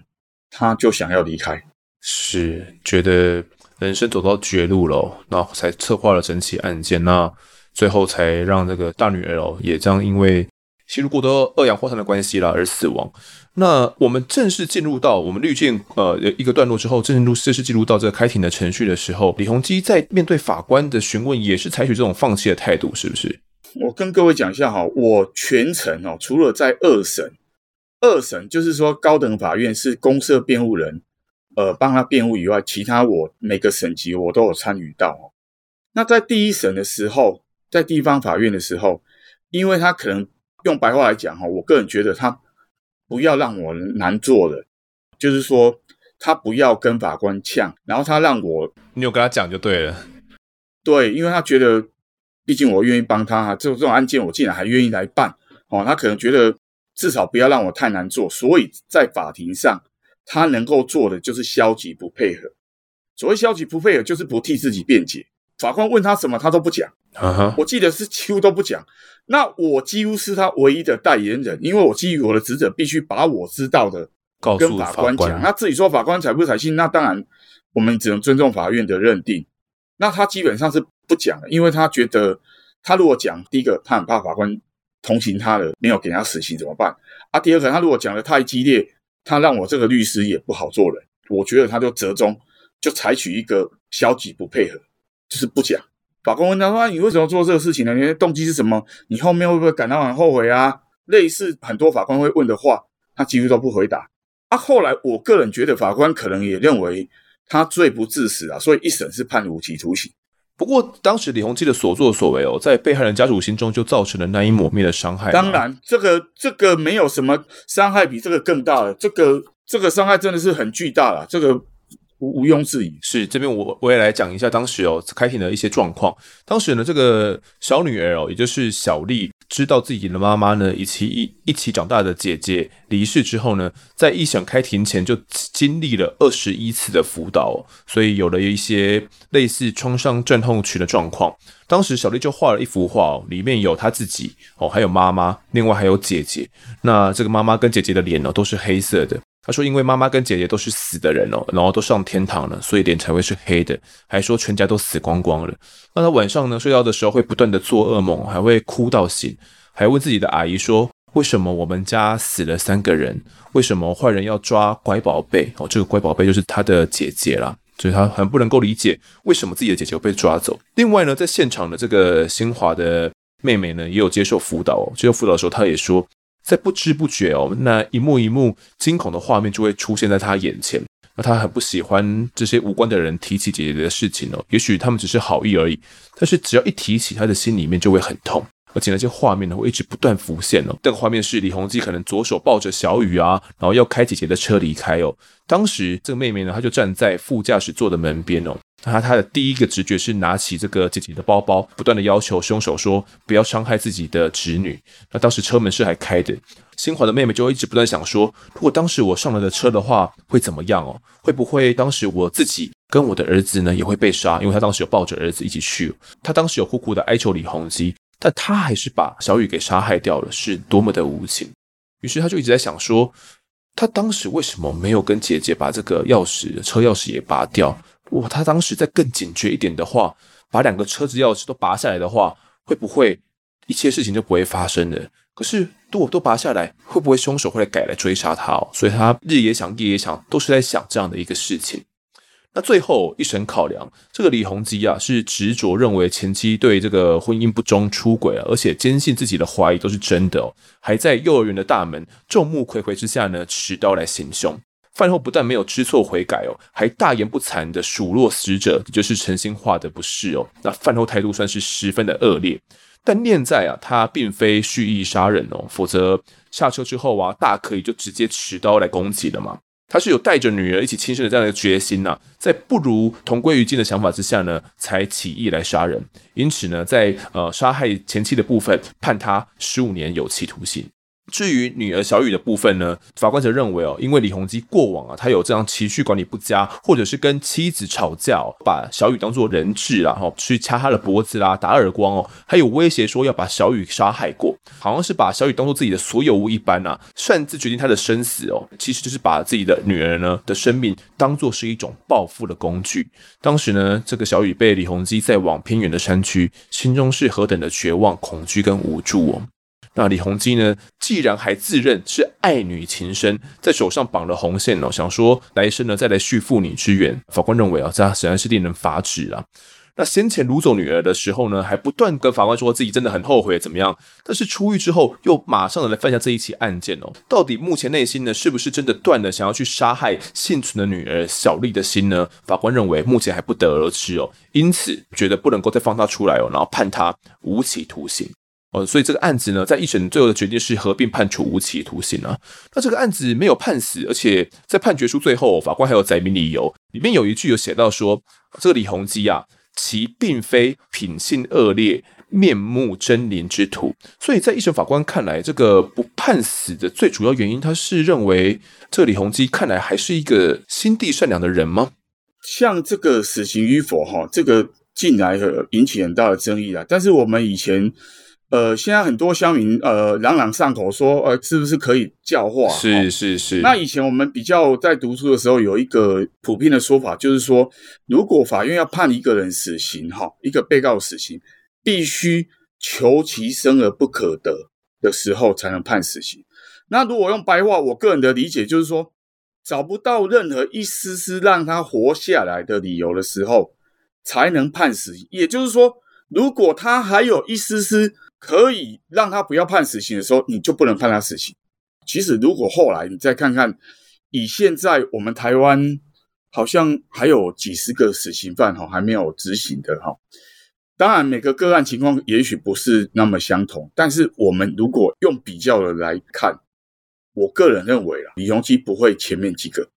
Speaker 2: 他就想要离开，
Speaker 1: 是觉得人生走到绝路了，然后才策划了整起案件，那最后才让这个大女儿哦，也这样因为吸入过多二氧化碳的关系啦而死亡。那我们正式进入到我们滤镜呃一个段落之后，正式入正式进入到这个开庭的程序的时候，李鸿基在面对法官的询问，也是采取这种放弃的态度，是不是？
Speaker 2: 我跟各位讲一下哈，我全程哦，除了在二审，二审就是说高等法院是公设辩护人，呃，帮他辩护以外，其他我每个省级我都有参与到。那在第一审的时候，在地方法院的时候，因为他可能用白话来讲哈，我个人觉得他。不要让我难做了，就是说他不要跟法官呛，然后他让我，
Speaker 1: 你有跟他讲就对了，
Speaker 2: 对，因为他觉得，毕竟我愿意帮他，这种这种案件我竟然还愿意来办，哦，他可能觉得至少不要让我太难做，所以在法庭上他能够做的就是消极不配合，所谓消极不配合就是不替自己辩解。法官问他什么，他都不讲。Uh huh. 我记得是几乎都不讲。那我几乎是他唯一的代言人，因为我基于我的职责，必须把我知道的跟法官讲。官那至于说法官采不采信，那当然我们只能尊重法院的认定。那他基本上是不讲的，因为他觉得他如果讲，第一个他很怕法官同情他的，没有给他死刑怎么办？啊，第二个他如果讲的太激烈，他让我这个律师也不好做人。我觉得他就折中，就采取一个消极不配合。就是不讲。法官问他说：“你为什么做这个事情呢？你的动机是什么？你后面会不会感到很后悔啊？”类似很多法官会问的话，他几乎都不回答。啊，后来我个人觉得法官可能也认为他罪不至死啊，所以一审是判无期徒刑。
Speaker 1: 不过当时李洪基的所作所为哦，在被害人家属心中就造成了难以抹灭的伤害。
Speaker 2: 当然，这个这个没有什么伤害比这个更大的，这个这个伤害真的是很巨大了，这个。毋毋庸置疑，
Speaker 1: 是这边我我也来讲一下当时哦开庭的一些状况。当时呢，这个小女儿哦，也就是小丽，知道自己的妈妈呢以及一一起长大的姐姐离世之后呢，在一审开庭前就经历了二十一次的辅导，所以有了一些类似创伤症候群的状况。当时小丽就画了一幅画哦，里面有她自己哦，还有妈妈，另外还有姐姐。那这个妈妈跟姐姐的脸呢，都是黑色的。他说：“因为妈妈跟姐姐都是死的人哦，然后都上天堂了，所以脸才会是黑的。还说全家都死光光了。那他晚上呢，睡觉的时候会不断的做噩梦，还会哭到醒，还问自己的阿姨说：为什么我们家死了三个人？为什么坏人要抓乖宝贝？哦，这个乖宝贝就是他的姐姐啦，所以他很不能够理解为什么自己的姐姐被抓走。另外呢，在现场的这个新华的妹妹呢，也有接受辅导哦。接受辅导的时候，她也说。”在不知不觉哦，那一幕一幕惊恐的画面就会出现在他眼前。那他很不喜欢这些无关的人提起姐姐的事情哦。也许他们只是好意而已，但是只要一提起，他的心里面就会很痛。而且那些画面呢，会一直不断浮现哦。这个画面是李弘基可能左手抱着小雨啊，然后要开姐姐的车离开哦。当时这个妹妹呢，她就站在副驾驶座的门边哦。他他的第一个直觉是拿起这个姐姐的包包，不断的要求凶手说不要伤害自己的侄女。那当时车门是还开的，新华的妹妹就一直不断想说，如果当时我上了的车的话，会怎么样哦？会不会当时我自己跟我的儿子呢也会被杀？因为他当时有抱着儿子一起去，他当时有苦苦的哀求李鸿基，但他还是把小雨给杀害掉了，是多么的无情。于是他就一直在想说，他当时为什么没有跟姐姐把这个钥匙车钥匙也拔掉？哇，他当时再更警觉一点的话，把两个车子钥匙都拔下来的话，会不会一切事情就不会发生了？可是如果都拔下来，会不会凶手会来改来追杀他哦？所以他日也想，夜也想，都是在想这样的一个事情。那最后一审考量，这个李洪基啊，是执着认为前妻对这个婚姻不忠、出轨啊，而且坚信自己的怀疑都是真的哦，还在幼儿园的大门众目睽睽之下呢，持刀来行凶。饭后不但没有知错悔改哦，还大言不惭的数落死者，这就是陈新化的不是哦。那饭后态度算是十分的恶劣。但念在啊，他并非蓄意杀人哦，否则下车之后啊，大可以就直接持刀来攻击了嘛。他是有带着女儿一起轻生的这样的决心呐、在不如同归于尽的想法之下呢，才起意来杀人。因此呢，在呃杀害前妻的部分，判他十五年有期徒刑。至于女儿小雨的部分呢，法官则认为哦，因为李鸿基过往啊，他有这样情绪管理不佳，或者是跟妻子吵架，把小雨当作人质啦，哈，去掐他的脖子啦，打耳光哦，还有威胁说要把小雨杀害过，好像是把小雨当作自己的所有物一般啊，擅自决定他的生死哦，其实就是把自己的女儿呢的生命当作是一种报复的工具。当时呢，这个小雨被李鸿基载往偏远的山区，心中是何等的绝望、恐惧跟无助哦。那李鸿基呢，既然还自认是爱女情深，在手上绑了红线哦，想说来生呢再来续父女之缘。法官认为啊，这显然是令人发指啊。那先前掳走女儿的时候呢，还不断跟法官说自己真的很后悔怎么样，但是出狱之后又马上的来犯下这一起案件哦。到底目前内心呢，是不是真的断了想要去杀害幸存的女儿小丽的心呢？法官认为目前还不得而知哦，因此觉得不能够再放他出来哦，然后判他无期徒刑。哦，所以这个案子呢，在一审最后的决定是合并判处无期徒刑啊。那这个案子没有判死，而且在判决书最后，法官还有载明理由，里面有一句有写到说，这个李鸿基啊，其并非品性恶劣、面目狰狞之徒。所以在一审法官看来，这个不判死的最主要原因，他是认为这个李鸿基看来还是一个心地善良的人吗？
Speaker 2: 像这个死刑与否，哈，这个近来引起很大的争议啊。但是我们以前。呃，现在很多乡民呃朗朗上口说，呃，是不是可以教化？
Speaker 1: 是是是。
Speaker 2: 那以前我们比较在读书的时候，有一个普遍的说法，就是说，如果法院要判一个人死刑，哈，一个被告死刑，必须求其生而不可得的时候才能判死刑。那如果用白话，我个人的理解就是说，找不到任何一丝丝让他活下来的理由的时候，才能判死刑。也就是说，如果他还有一丝丝。可以让他不要判死刑的时候，你就不能判他死刑。其实，如果后来你再看看，以现在我们台湾好像还有几十个死刑犯哈还没有执行的哈。当然，每个个案情况也许不是那么相同，但是我们如果用比较的来看，我个人认为啊，李鸿基不会前面几个。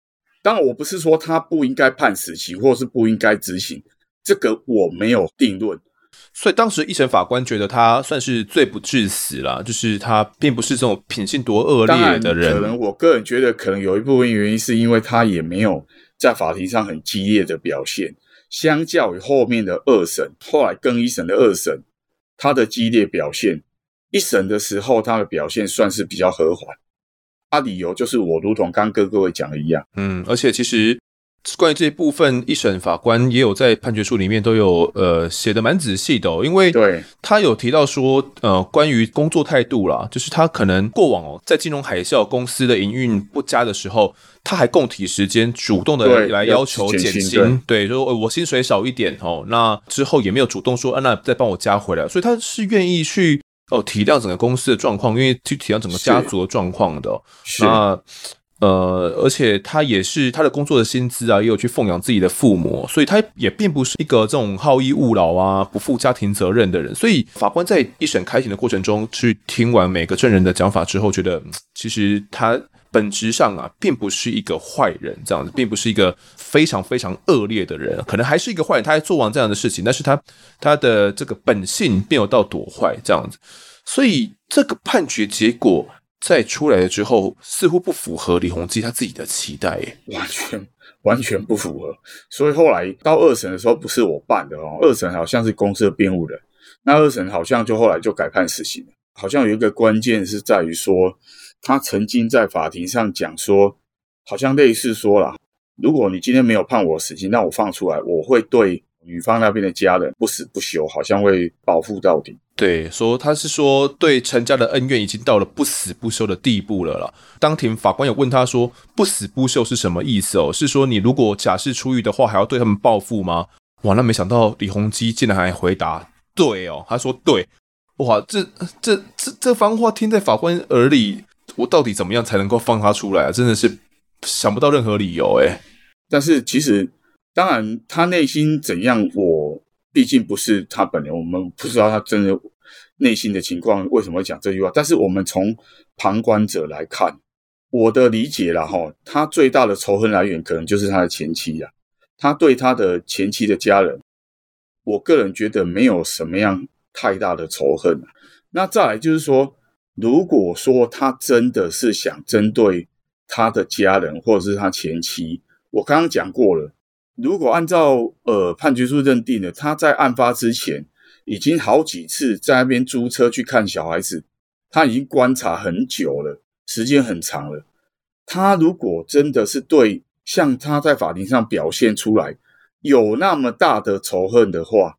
Speaker 2: 当然，我不是说他不应该判死刑，或是不应该执行，这个我没有定论。
Speaker 1: 所以当时一审法官觉得他算是罪不至死啦，就是他并不是这种品性多恶劣的人。
Speaker 2: 可能我个人觉得，可能有一部分原因是因为他也没有在法庭上很激烈的表现。相较于后面的二审，后来更一审的二审，他的激烈表现，一审的时候他的表现算是比较和缓。他理由就是我如同刚跟各位讲的一样，
Speaker 1: 嗯，而且其实关于这一部分，一审法官也有在判决书里面都有呃写的蛮仔细的哦，因为对他有提到说，呃，关于工作态度啦，就是他可能过往哦，在金融海啸公司的营运不佳的时候。他还供体时间，主动的来要求减薪，对，说我薪水少一点哦。那之后也没有主动说，啊，那再帮我加回来。所以他是愿意去哦体谅整个公司的状况，愿意去体谅整个家族的状况的。那呃，而且他也是他的工作的薪资啊，也有去奉养自己的父母，所以他也并不是一个这种好逸恶劳啊、不负家庭责任的人。所以法官在一审开庭的过程中，去听完每个证人的讲法之后，觉得其实他。本质上啊，并不是一个坏人，这样子，并不是一个非常非常恶劣的人，可能还是一个坏人，他还做完这样的事情，但是他他的这个本性并没有到多坏这样子，所以这个判决结果在出来了之后，似乎不符合李弘基他自己的期待，
Speaker 2: 完全完全不符合。所以后来到二审的时候，不是我办的哦，二审好像是公司的辩护人，那二审好像就后来就改判死刑了，好像有一个关键是在于说。他曾经在法庭上讲说，好像类似说了，如果你今天没有判我死刑，那我放出来，我会对女方那边的家人不死不休，好像会保护到底。
Speaker 1: 对，说他是说对陈家的恩怨已经到了不死不休的地步了啦。当庭法官有问他说，不死不休是什么意思哦？是说你如果假释出狱的话，还要对他们报复吗？哇，那没想到李鸿基竟然还回答对哦，他说对，哇，这这这这番话听在法官耳里。我到底怎么样才能够放他出来啊？真的是想不到任何理由诶。
Speaker 2: 但是其实，当然他内心怎样，我毕竟不是他本人，我们不知道他真的内心的情况为什么讲这句话。但是我们从旁观者来看，我的理解啦齁，他最大的仇恨来源可能就是他的前妻呀。他对他的前妻的家人，我个人觉得没有什么样太大的仇恨。那再来就是说。如果说他真的是想针对他的家人或者是他前妻，我刚刚讲过了。如果按照呃判决书认定的，他在案发之前已经好几次在那边租车去看小孩子，他已经观察很久了，时间很长了。他如果真的是对像他在法庭上表现出来有那么大的仇恨的话，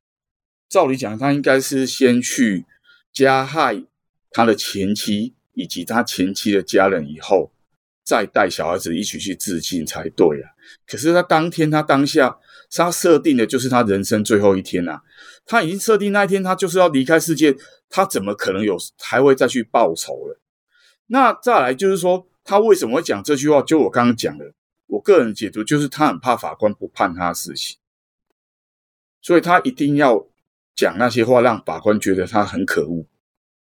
Speaker 2: 照理讲，他应该是先去加害。他的前妻以及他前妻的家人以后再带小孩子一起去自尽才对啊！可是他当天，他当下，他设定的就是他人生最后一天啊！他已经设定那一天，他就是要离开世界，他怎么可能有还会再去报仇了？那再来就是说，他为什么会讲这句话？就我刚刚讲的，我个人解读就是他很怕法官不判他死刑，所以他一定要讲那些话，让法官觉得他很可恶。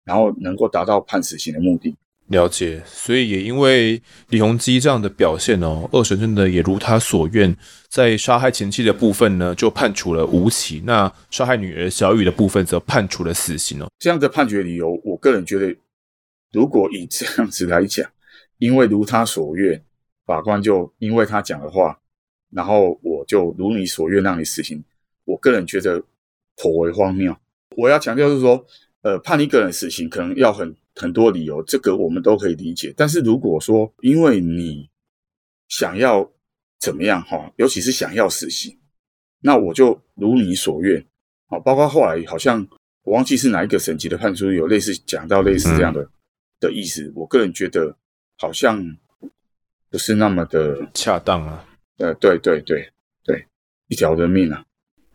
Speaker 2: 然后能够达到判死刑的目的。
Speaker 1: 了解，所以也因为李鸿基这样的表现哦，二审真的也如他所愿，在杀害前妻的部分呢，就判处了无期；那杀害女儿小雨的部分，则判处了死刑哦。
Speaker 2: 这样的判决理由，我个人觉得，如果以这样子来讲，因为如他所愿，法官就因为他讲的话，然后我就如你所愿让你死刑，我个人觉得颇为荒谬。我要强调是说。呃，判一个人死刑可能要很很多理由，这个我们都可以理解。但是如果说因为你想要怎么样哈，尤其是想要死刑，那我就如你所愿。啊，包括后来好像我忘记是哪一个省级的判书有类似讲到类似这样的、嗯、的意思。我个人觉得好像不是那么的
Speaker 1: 恰当啊。
Speaker 2: 呃，对对对对，一条人命啊。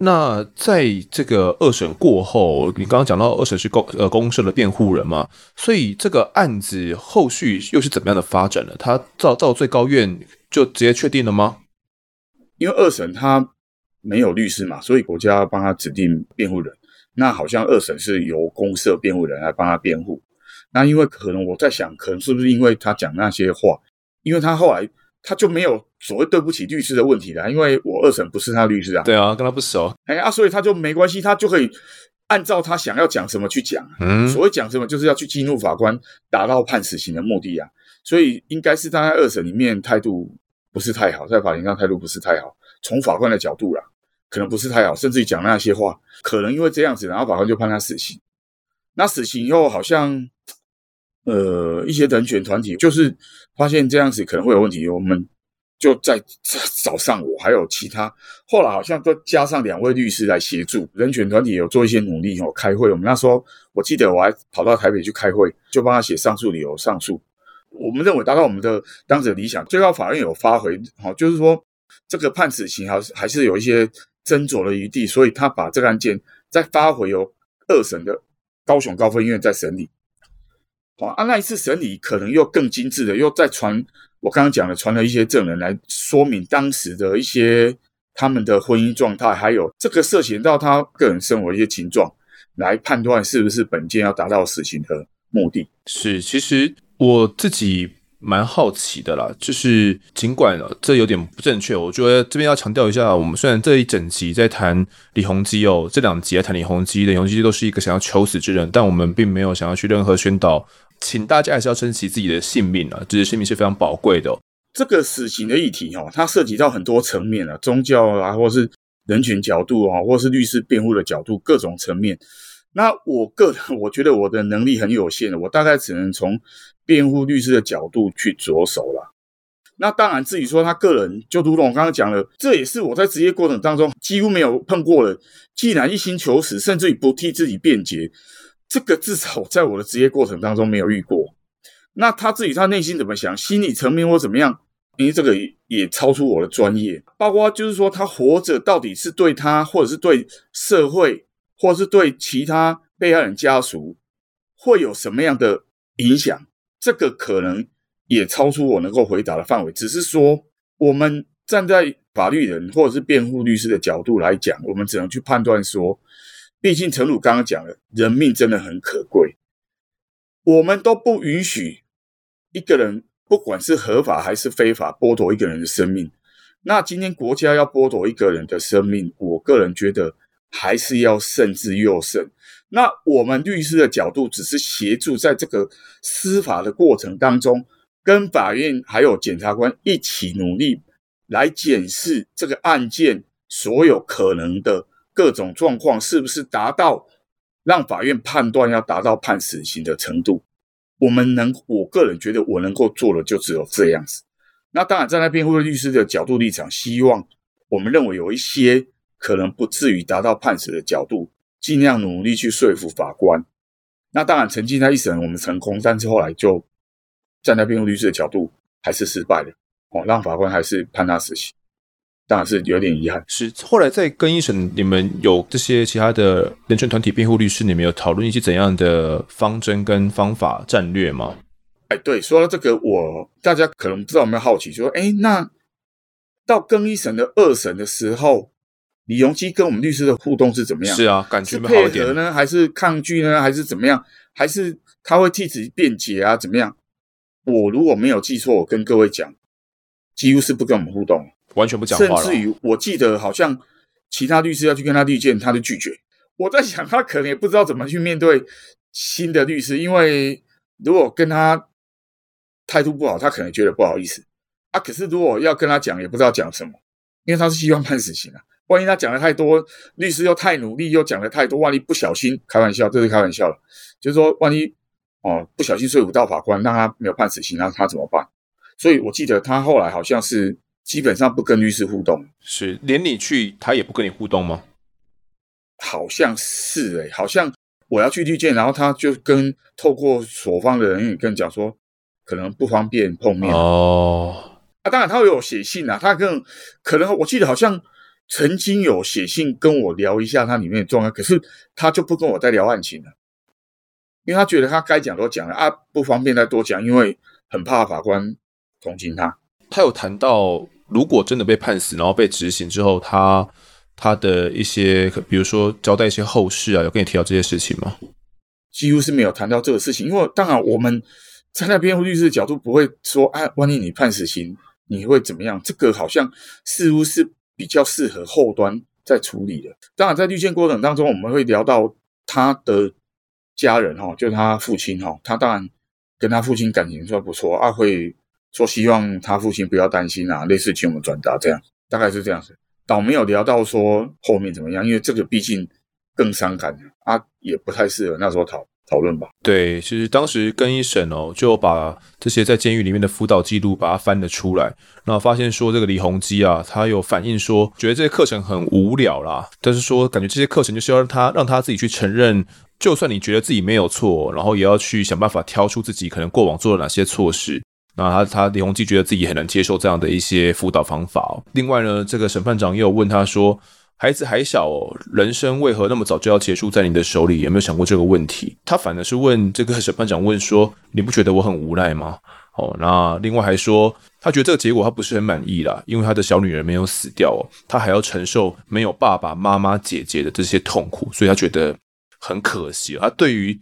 Speaker 1: 那在这个二审过后，你刚刚讲到二审是公呃公社的辩护人嘛，所以这个案子后续又是怎么样的发展呢？他到到最高院就直接确定了吗？
Speaker 2: 因为二审他没有律师嘛，所以国家帮他指定辩护人。那好像二审是由公社辩护人来帮他辩护。那因为可能我在想，可能是不是因为他讲那些话，因为他后来他就没有所谓对不起律师的问题了，因为我二审不是他律师啊。
Speaker 1: 对啊，跟他不熟。
Speaker 2: 哎啊，所以他就没关系，他就可以按照他想要讲什么去讲。嗯，所谓讲什么，就是要去激怒法官，达到判死刑的目的啊。所以应该是他在二审里面态度不是太好，在法庭上态度不是太好。从法官的角度啦，可能不是太好，甚至于讲那些话，可能因为这样子，然后法官就判他死刑。那死刑以后，好像呃一些人权团体就是发现这样子可能会有问题，我们就在找上我，还有其他，后来好像都加上两位律师来协助，人权团体有做一些努力哦，开会。我们那时候我记得我还跑到台北去开会，就帮他写上诉理由，上诉。我们认为达到我们的当时的理想，最高法院有发回，好，就是说这个判死刑还是还是有一些斟酌的余地，所以他把这个案件再发回由二审的高雄高分院再审理。啊，那一次审理可能又更精致的，又再传我刚刚讲的传了一些证人来说明当时的一些他们的婚姻状态，还有这个涉嫌到他个人生活一些情状，来判断是不是本件要达到死刑的目的。
Speaker 1: 是，其实。我自己蛮好奇的啦，就是尽管这有点不正确，我觉得这边要强调一下，我们虽然这一整集在谈李鸿基哦，这两集在谈李鸿基，李鸿基都是一个想要求死之人，但我们并没有想要去任何宣导，请大家还是要珍惜自己的性命啊，这些性命是非常宝贵的哦。
Speaker 2: 这个死刑的议题哦，它涉及到很多层面啊，宗教啊，或是人权角度啊，或是律师辩护的角度，各种层面。那我个人，我觉得我的能力很有限，我大概只能从辩护律师的角度去着手了。那当然，至于说他个人，就如同我刚刚讲了，这也是我在职业过程当中几乎没有碰过的。既然一心求死，甚至于不替自己辩解，这个至少在我的职业过程当中没有遇过。那他自己他内心怎么想，心理层面或怎么样，因为这个也超出我的专业。包括就是说，他活着到底是对他，或者是对社会。或者是对其他被害人家属会有什么样的影响？这个可能也超出我能够回答的范围。只是说，我们站在法律人或者是辩护律师的角度来讲，我们只能去判断说，毕竟陈鲁刚刚讲了，人命真的很可贵，我们都不允许一个人，不管是合法还是非法，剥夺一个人的生命。那今天国家要剥夺一个人的生命，我个人觉得。还是要慎之又慎。那我们律师的角度，只是协助在这个司法的过程当中，跟法院还有检察官一起努力，来检视这个案件所有可能的各种状况，是不是达到让法院判断要达到判死刑的程度。我们能，我个人觉得我能够做的就只有这样子。那当然，站在辩护律师的角度立场，希望我们认为有一些。可能不至于达到判死的角度，尽量努力去说服法官。那当然，曾经在一审我们成功，但是后来就站在辩护律师的角度还是失败了。哦，让法官还是判他死刑，当然是有点遗憾。
Speaker 1: 是后来在更一审，你们有这些其他的人权团体辩护律师，你们有讨论一些怎样的方针跟方法战略吗？
Speaker 2: 哎，对，说到这个，我大家可能不知道有没有好奇，说，哎，那到更一审的二审的时候。李荣基跟我们律师的互动是怎么样？
Speaker 1: 是啊，感觉是
Speaker 2: 配合呢，还是抗拒呢，还是怎么样？还是他会替自己辩解啊？怎么样？我如果没有记错，我跟各位讲，几乎是不跟我们互动，
Speaker 1: 完全不讲话。
Speaker 2: 甚至于，我记得好像其他律师要去跟他律见，他就拒绝。我在想，他可能也不知道怎么去面对新的律师，因为如果跟他态度不好，他可能觉得不好意思啊。可是如果要跟他讲，也不知道讲什么，因为他是希望判死刑啊。万一他讲的太多，律师又太努力，又讲的太多，万一不小心，开玩笑，这是开玩笑了。就是说，万一哦不小心说服到法官，让他没有判死刑，那他怎么办？所以我记得他后来好像是基本上不跟律师互动，
Speaker 1: 是连你去他也不跟你互动吗？
Speaker 2: 好像是诶、欸，好像我要去律见，然后他就跟透过所方的人员跟讲说，可能不方便碰面
Speaker 1: 哦。
Speaker 2: 啊，当然他会有写信啊，他更可能我记得好像。曾经有写信跟我聊一下他里面的状态，可是他就不跟我再聊案情了，因为他觉得他该讲都讲了啊，不方便再多讲，因为很怕法官同情他。
Speaker 1: 他有谈到如果真的被判死，然后被执行之后，他他的一些，比如说交代一些后事啊，有跟你提到这些事情吗？
Speaker 2: 几乎是没有谈到这个事情，因为当然我们在那边律师的角度不会说，哎，万一你判死刑，你会怎么样？这个好像似乎是比较适合后端在处理的。当然，在律见过程当中，我们会聊到他的家人哈，就是他父亲哈，他当然跟他父亲感情算不错啊，会说希望他父亲不要担心啊，类似请我们转达这样，大概是这样子。倒没有聊到说后面怎么样，因为这个毕竟。更伤感啊，也不太适合那时候讨讨论吧。
Speaker 1: 对，其实当时更一审哦，就把这些在监狱里面的辅导记录把它翻了出来，然后发现说这个李鸿基啊，他有反映说，觉得这些课程很无聊啦，但是说感觉这些课程就是要让他让他自己去承认，就算你觉得自己没有错，然后也要去想办法挑出自己可能过往做了哪些错事。那他他李鸿基觉得自己很难接受这样的一些辅导方法。另外呢，这个审判长又有问他说。孩子还小，人生为何那么早就要结束在你的手里？有没有想过这个问题？他反而是问这个审判长问说：“你不觉得我很无赖吗？”哦，那另外还说他觉得这个结果他不是很满意啦，因为他的小女儿没有死掉哦，他还要承受没有爸爸妈妈姐姐的这些痛苦，所以他觉得很可惜。他对于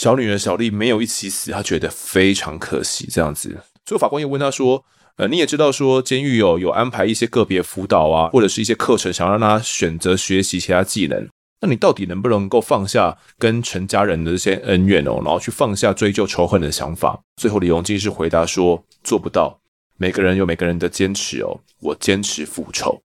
Speaker 1: 小女儿小丽没有一起死，他觉得非常可惜。这样子，最后法官又问他说。呃，你也知道说，监狱有有安排一些个别辅导啊，或者是一些课程，想让他选择学习其他技能。那你到底能不能够放下跟陈家人的这些恩怨哦，然后去放下追究仇恨的想法？最后李鸿基是回答说，做不到。每个人有每个人的坚持哦，我坚持复仇。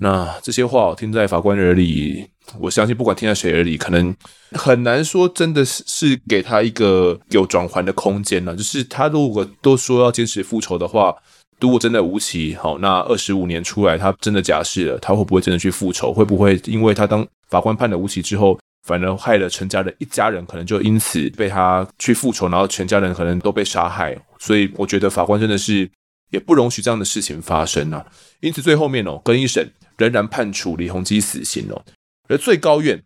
Speaker 1: 那这些话我听在法官耳里，我相信不管听在谁耳里，可能很难说真的是是给他一个有转圜的空间了。就是他如果都说要坚持复仇的话，如果真的无期，好，那二十五年出来，他真的假释了，他会不会真的去复仇？会不会因为他当法官判了无期之后，反而害了陈家人一家人，可能就因此被他去复仇，然后全家人可能都被杀害？所以我觉得法官真的是也不容许这样的事情发生啊。因此最后面哦，更一审。仍然判处李鸿基死刑哦，而最高院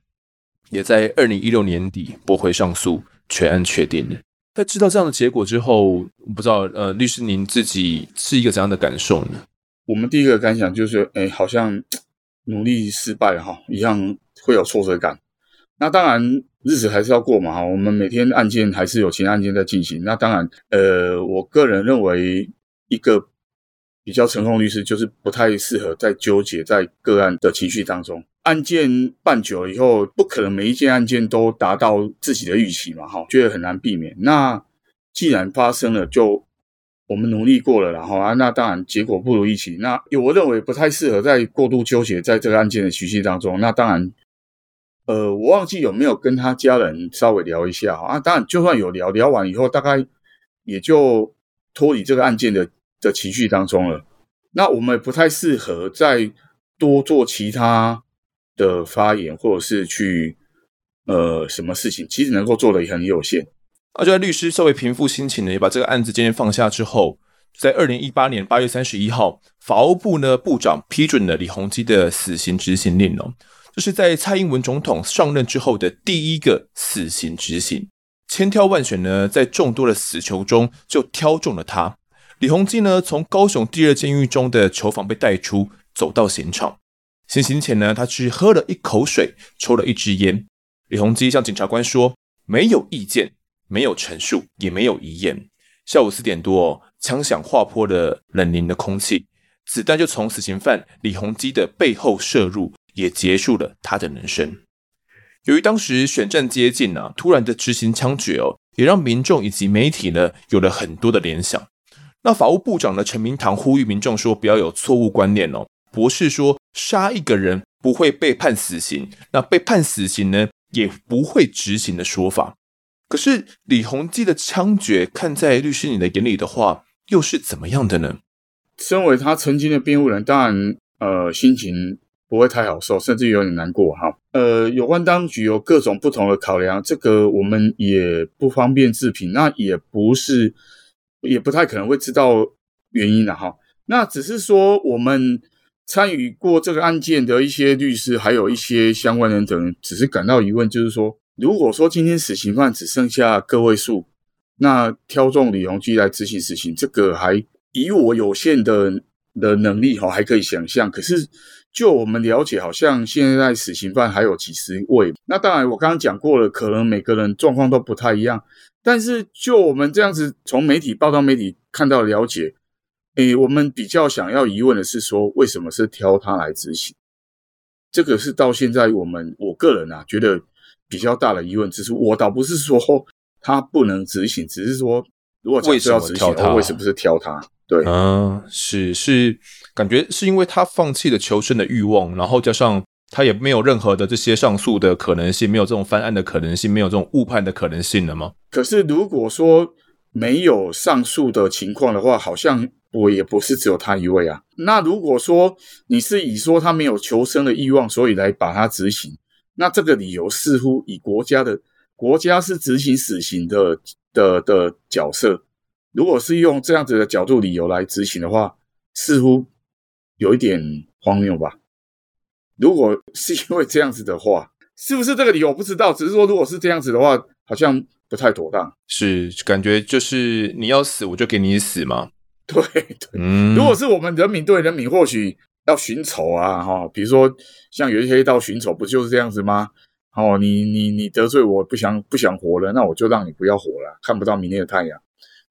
Speaker 1: 也在二零一六年底驳回上诉，全案确定了。在知道这样的结果之后，不知道呃，律师您自己是一个怎样的感受呢？
Speaker 2: 我们第一个感想就是，哎，好像努力失败哈，一样会有挫折感。那当然，日子还是要过嘛哈，我们每天案件还是有其他案件在进行。那当然，呃，我个人认为一个。比较成功律师就是不太适合再纠结在个案的情绪当中。案件办久了以后，不可能每一件案件都达到自己的预期嘛，哈，觉得很难避免。那既然发生了，就我们努力过了，然后啊，那当然结果不如预期。那我认为不太适合再过度纠结在这个案件的情绪当中。那当然，呃，我忘记有没有跟他家人稍微聊一下啊。当然，就算有聊，聊完以后，大概也就脱离这个案件的。的情绪当中了，那我们不太适合再多做其他的发言，或者是去呃什么事情，其实能够做的也很有限。
Speaker 1: 那就在律师稍微平复心情呢，也把这个案子渐渐放下之后，在二零一八年八月三十一号，法务部呢部长批准了李鸿基的死刑执行令哦，这是在蔡英文总统上任之后的第一个死刑执行，千挑万选呢，在众多的死囚中就挑中了他。李鸿基呢，从高雄第二监狱中的囚房被带出，走到刑场。行刑前呢，他只喝了一口水，抽了一支烟。李鸿基向检察官说：“没有意见，没有陈述，也没有遗言。”下午四点多，枪响划破了冷凝的空气，子弹就从死刑犯李鸿基的背后射入，也结束了他的人生。由于当时选战接近啊，突然的执行枪决哦，也让民众以及媒体呢有了很多的联想。那法务部长呢，陈明堂呼吁民众说，不要有错误观念哦。不是说杀一个人不会被判死刑，那被判死刑呢也不会执行的说法。可是李鸿基的枪决，看在律师你的眼里的话，又是怎么样的呢？
Speaker 2: 身为他曾经的辩护人，当然呃心情不会太好受，甚至有点难过哈。呃，有关当局有各种不同的考量，这个我们也不方便置评。那也不是。也不太可能会知道原因了哈。那只是说，我们参与过这个案件的一些律师，还有一些相关人等，只是感到疑问，就是说，如果说今天死刑犯只剩下个位数，那挑中李鸿基来执行死刑，这个还以我有限的的能力哈，还可以想象。可是就我们了解，好像现在死刑犯还有几十位。那当然，我刚刚讲过了，可能每个人状况都不太一样。但是就我们这样子从媒体报道、媒体看到了解，诶，我们比较想要疑问的是说，为什么是挑他来执行？这个是到现在我们我个人啊觉得比较大的疑问。只是我倒不是说他不能执行，只是说如果假设要执行，他为什么是挑他？对，
Speaker 1: 嗯，是是，感觉是因为他放弃了求生的欲望，然后加上他也没有任何的这些上诉的可能性，没有这种翻案的可能性，没有这种误判的可能性了吗？
Speaker 2: 可是如果说没有上诉的情况的话，好像。我也不是只有他一位啊。那如果说你是以说他没有求生的欲望，所以来把他执行，那这个理由似乎以国家的国家是执行死刑的的的角色，如果是用这样子的角度理由来执行的话，似乎有一点荒谬吧？如果是因为这样子的话，是不是这个理由我不知道？只是说如果是这样子的话，好像不太妥当。
Speaker 1: 是感觉就是你要死，我就给你死嘛？
Speaker 2: 对对，嗯，如果是我们人民对人民，或许要寻仇啊，哈，比如说像有一些黑道寻仇，不就是这样子吗？哦，你你你得罪我，不想不想活了，那我就让你不要活了，看不到明天的太阳。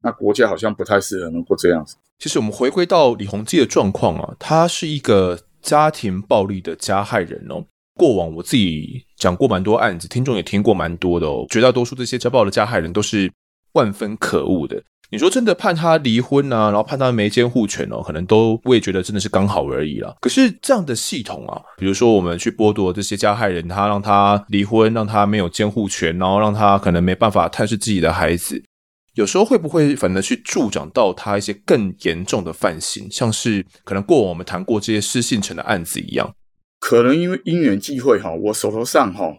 Speaker 2: 那国家好像不太适合能够这样子。
Speaker 1: 其实我们回归到李鸿基的状况啊，他是一个家庭暴力的加害人哦。过往我自己讲过蛮多案子，听众也听过蛮多的哦。绝大多数这些家暴的加害人都是万分可恶的。你说真的判他离婚啊，然后判他没监护权哦，可能都我也觉得真的是刚好而已啦。可是这样的系统啊，比如说我们去剥夺这些加害人，他让他离婚，让他没有监护权，然后让他可能没办法探视自己的孩子，有时候会不会反而去助长到他一些更严重的犯行，像是可能过往我们谈过这些失信成的案子一样？
Speaker 2: 可能因为因缘际会哈，我手头上哈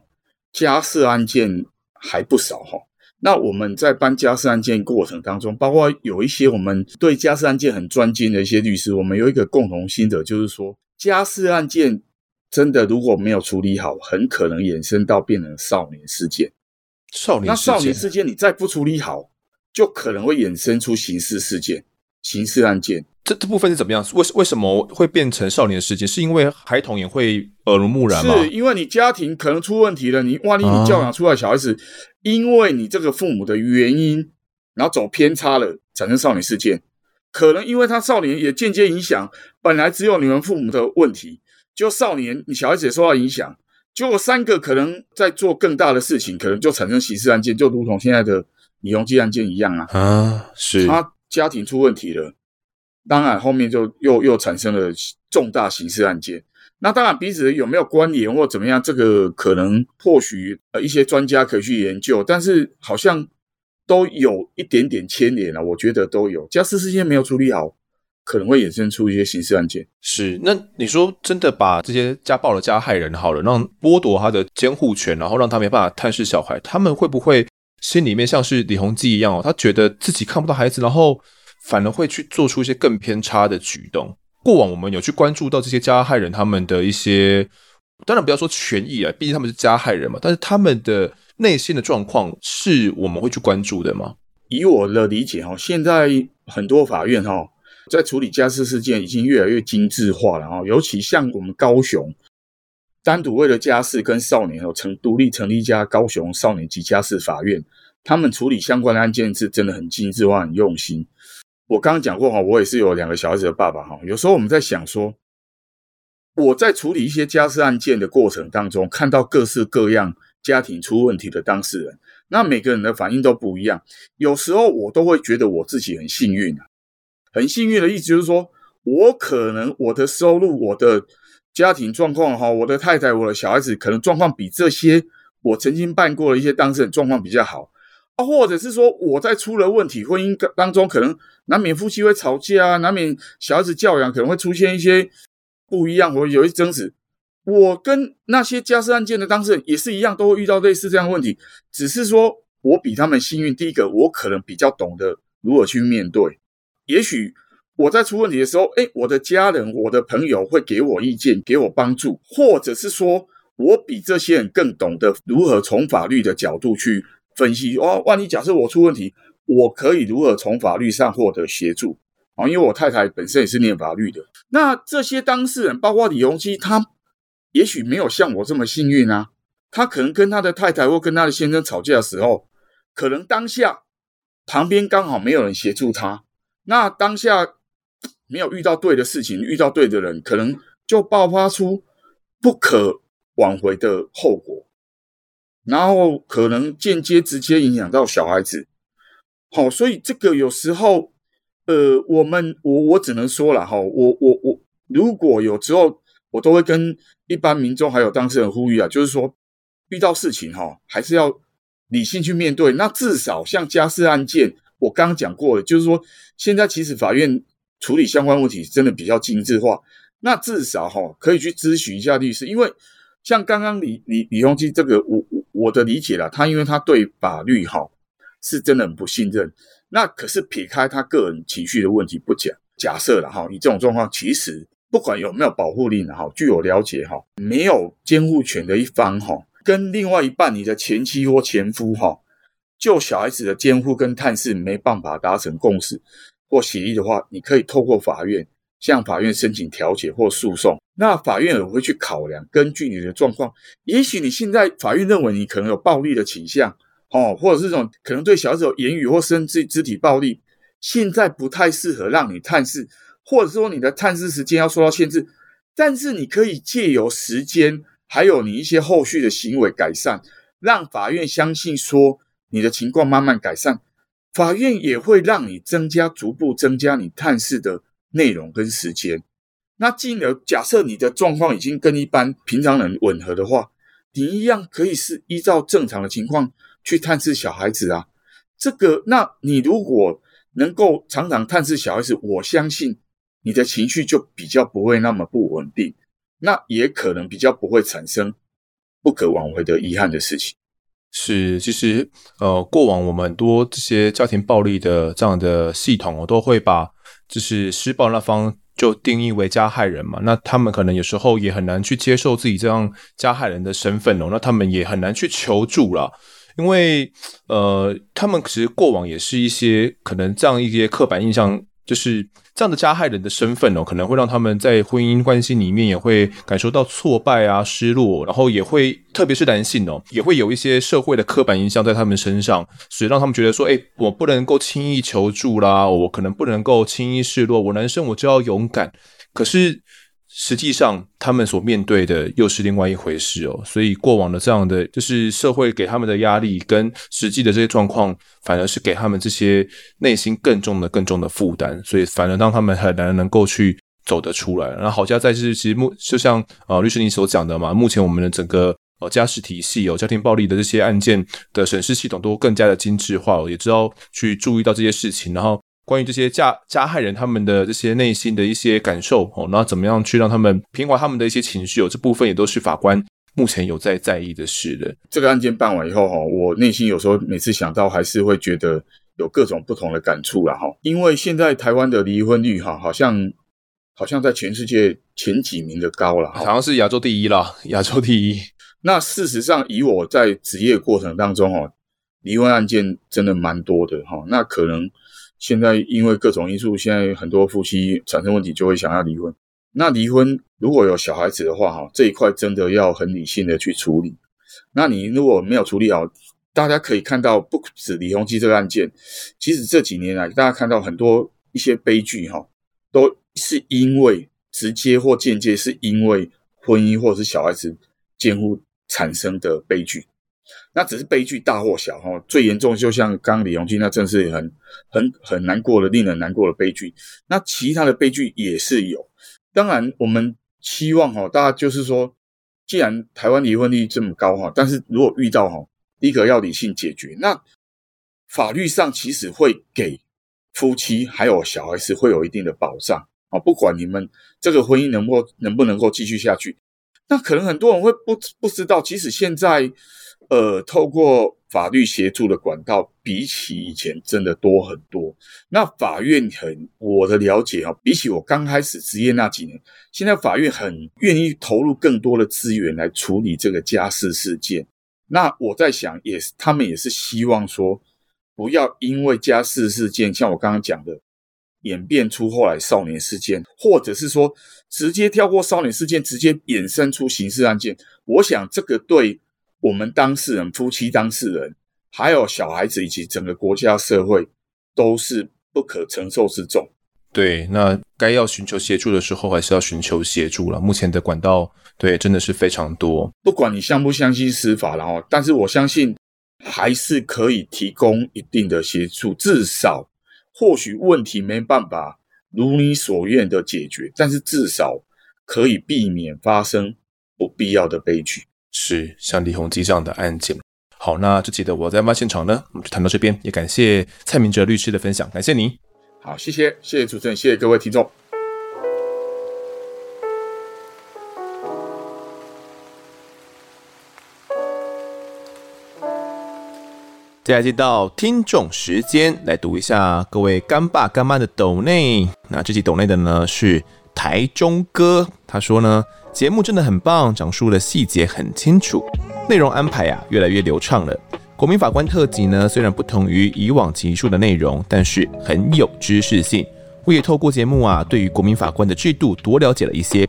Speaker 2: 家事案件还不少哈。那我们在办家事案件过程当中，包括有一些我们对家事案件很专精的一些律师，我们有一个共同心得，就是说家事案件真的如果没有处理好，很可能衍生到变成少年事件。
Speaker 1: 少年事件，
Speaker 2: 那少年事件你再不处理好，就可能会衍生出刑事事件、刑事案件。
Speaker 1: 这这部分是怎么样？为为什么会变成少年事件？是因为孩童也会耳濡目染吗？
Speaker 2: 是因为你家庭可能出问题了，你万一你教养出来小孩子。啊因为你这个父母的原因，然后走偏差了，产生少年事件，可能因为他少年也间接影响，本来只有你们父母的问题，就少年你小孩子也受到影响，结果三个可能在做更大的事情，可能就产生刑事案件，就如同现在的李鸿基案件一样啊。
Speaker 1: 啊，是
Speaker 2: 他家庭出问题了，当然后面就又又产生了重大刑事案件。那当然，彼此有没有关联或怎么样，这个可能或许呃一些专家可以去研究，但是好像都有一点点牵连了。我觉得都有家事事件没有处理好，可能会衍生出一些刑事案件。
Speaker 1: 是，那你说真的把这些家暴的加害人好了，让剥夺他的监护权，然后让他没办法探视小孩，他们会不会心里面像是李弘基一样哦？他觉得自己看不到孩子，然后反而会去做出一些更偏差的举动？过往我们有去关注到这些加害人他们的一些，当然不要说权益啊，毕竟他们是加害人嘛。但是他们的内心的状况是我们会去关注的吗？
Speaker 2: 以我的理解哈，现在很多法院哈在处理家事事件已经越来越精致化了哈，尤其像我们高雄，单独为了家事跟少年哦成独立成立一家高雄少年及家事法院，他们处理相关的案件是真的很精致化、很用心。我刚刚讲过哈，我也是有两个小孩子的爸爸哈。有时候我们在想说，我在处理一些家事案件的过程当中，看到各式各样家庭出问题的当事人，那每个人的反应都不一样。有时候我都会觉得我自己很幸运啊，很幸运的意思就是说，我可能我的收入、我的家庭状况哈，我的太太、我的小孩子可能状况比这些我曾经办过的一些当事人状况比较好。啊，或者是说我在出了问题，婚姻当中可能难免夫妻会吵架啊，难免小孩子教养可能会出现一些不一样，或有一些争执。我跟那些家事案件的当事人也是一样，都会遇到类似这样的问题，只是说我比他们幸运。第一个，我可能比较懂得如何去面对。也许我在出问题的时候，诶，我的家人、我的朋友会给我意见，给我帮助，或者是说我比这些人更懂得如何从法律的角度去。分析哦，万一假设我出问题，我可以如何从法律上获得协助？啊，因为我太太本身也是念法律的。那这些当事人，包括李鸿基，他也许没有像我这么幸运啊。他可能跟他的太太或跟他的先生吵架的时候，可能当下旁边刚好没有人协助他，那当下没有遇到对的事情，遇到对的人，可能就爆发出不可挽回的后果，然后可能间接直接影响到小孩子。好，所以这个有时候，呃，我们我我只能说了哈，我我我如果有时候，我都会跟一般民众还有当事人呼吁啊，就是说。遇到事情哈，还是要理性去面对。那至少像家事案件，我刚刚讲过了，就是说现在其实法院处理相关问题真的比较精致化。那至少哈，可以去咨询一下律师，因为像刚刚李李李鸿基这个，我我的理解啦，他因为他对法律哈是真的很不信任。那可是撇开他个人情绪的问题不讲，假设了哈，你这种状况其实不管有没有保护令哈，据我了解哈，没有监护权的一方哈。跟另外一半，你的前妻或前夫，哈，就小孩子的监护跟探视没办法达成共识或协议的话，你可以透过法院向法院申请调解或诉讼。那法院也会去考量，根据你的状况，也许你现在法院认为你可能有暴力的倾向，哦，或者是这种可能对小孩子有言语或甚至肢体暴力，现在不太适合让你探视，或者说你的探视时间要受到限制，但是你可以借由时间。还有你一些后续的行为改善，让法院相信说你的情况慢慢改善，法院也会让你增加逐步增加你探视的内容跟时间。那进而假设你的状况已经跟一般平常人吻合的话，你一样可以是依照正常的情况去探视小孩子啊。这个，那你如果能够常常探视小孩子，我相信你的情绪就比较不会那么不稳定。那也可能比较不会产生不可挽回的遗憾的事情。
Speaker 1: 是，其实呃，过往我们很多这些家庭暴力的这样的系统，我都会把就是施暴那方就定义为加害人嘛。那他们可能有时候也很难去接受自己这样加害人的身份哦。那他们也很难去求助了，因为呃，他们其实过往也是一些可能这样一些刻板印象。就是这样的加害人的身份哦，可能会让他们在婚姻关系里面也会感受到挫败啊、失落，然后也会，特别是男性哦，也会有一些社会的刻板印象在他们身上，所以让他们觉得说，哎，我不能够轻易求助啦，我可能不能够轻易示弱，我男生我就要勇敢。可是。实际上，他们所面对的又是另外一回事哦。所以，过往的这样的就是社会给他们的压力，跟实际的这些状况，反而是给他们这些内心更重的、更重的负担。所以，反而让他们很难能够去走得出来。然后，好家在是，其实目就像啊、呃，律师你所讲的嘛，目前我们的整个呃家事体系有、哦、家庭暴力的这些案件的审视系统都更加的精致化，也知道去注意到这些事情，然后。关于这些加加害人他们的这些内心的一些感受哦，那怎么样去让他们平缓他们的一些情绪哦？这部分也都是法官目前有在在意的事的。
Speaker 2: 这个案件办完以后哈，我内心有时候每次想到还是会觉得有各种不同的感触啦哈。因为现在台湾的离婚率哈，好像好像在全世界前几名的高了，
Speaker 1: 好像是亚洲第一啦，亚洲第一。
Speaker 2: 那事实上，以我在职业过程当中哈，离婚案件真的蛮多的哈。那可能。现在因为各种因素，现在很多夫妻产生问题就会想要离婚。那离婚如果有小孩子的话，哈，这一块真的要很理性的去处理。那你如果没有处理好，大家可以看到，不止李鸿基这个案件，其实这几年来，大家看到很多一些悲剧，哈，都是因为直接或间接是因为婚姻或者是小孩子监护产生的悲剧。那只是悲剧大或小哈，最严重就像刚刚李鸿基那真是很很很难过的、令人难过的悲剧。那其他的悲剧也是有。当然，我们期望哈，大家就是说，既然台湾离婚率这么高哈，但是如果遇到哈，第一个要理性解决。那法律上其实会给夫妻还有小孩子会有一定的保障啊，不管你们这个婚姻能够能不能够继续下去。那可能很多人会不不知道，其实现在。呃，透过法律协助的管道，比起以前真的多很多。那法院很，我的了解啊，比起我刚开始执业那几年，现在法院很愿意投入更多的资源来处理这个家事事件。那我在想，也是他们也是希望说，不要因为家事事件，像我刚刚讲的，演变出后来少年事件，或者是说直接跳过少年事件，直接衍生出刑事案件。我想这个对我们当事人、夫妻当事人，还有小孩子以及整个国家社会，都是不可承受之重。
Speaker 1: 对，那该要寻求协助的时候，还是要寻求协助了。目前的管道，对，真的是非常多。
Speaker 2: 不管你相不相信司法，然后，但是我相信还是可以提供一定的协助，至少。或许问题没办法如你所愿的解决，但是至少可以避免发生不必要的悲剧。
Speaker 1: 是像李鸿基这样的案件。好，那这集的我在案发现场呢，我们就谈到这边，也感谢蔡明哲律师的分享，感谢你。
Speaker 2: 好，谢谢，谢谢主持人，谢谢各位听众。
Speaker 1: 接下来进到听众时间，来读一下各位干爸干妈的抖内。那这集抖内的呢是台中哥，他说呢节目真的很棒，讲述的细节很清楚，内容安排啊越来越流畅了。国民法官特辑呢虽然不同于以往集数的内容，但是很有知识性。我也透过节目啊，对于国民法官的制度多了解了一些。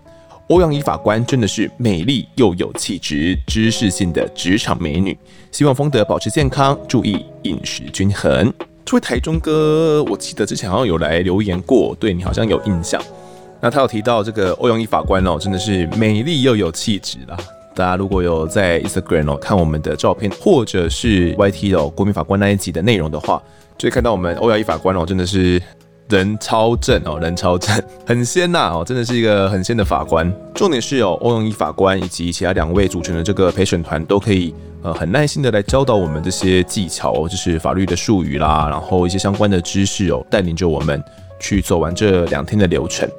Speaker 1: 欧阳怡法官真的是美丽又有气质、知识性的职场美女。希望丰德保持健康，注意饮食均衡。这位台中哥，我记得之前好像有来留言过，对你好像有印象。那他有提到这个欧阳一法官哦，真的是美丽又有气质啦。大家如果有在 Instagram 哦看我们的照片，或者是 YT 哦国民法官那一集的内容的话，就会看到我们欧阳一法官哦，真的是。人超正哦，人超正，很仙呐哦，真的是一个很仙的法官。重点是哦，欧阳一法官以及其他两位组成的这个陪审团都可以呃很耐心的来教导我们这些技巧哦，就是法律的术语啦，然后一些相关的知识哦，带领着我们去走完这两天的流程，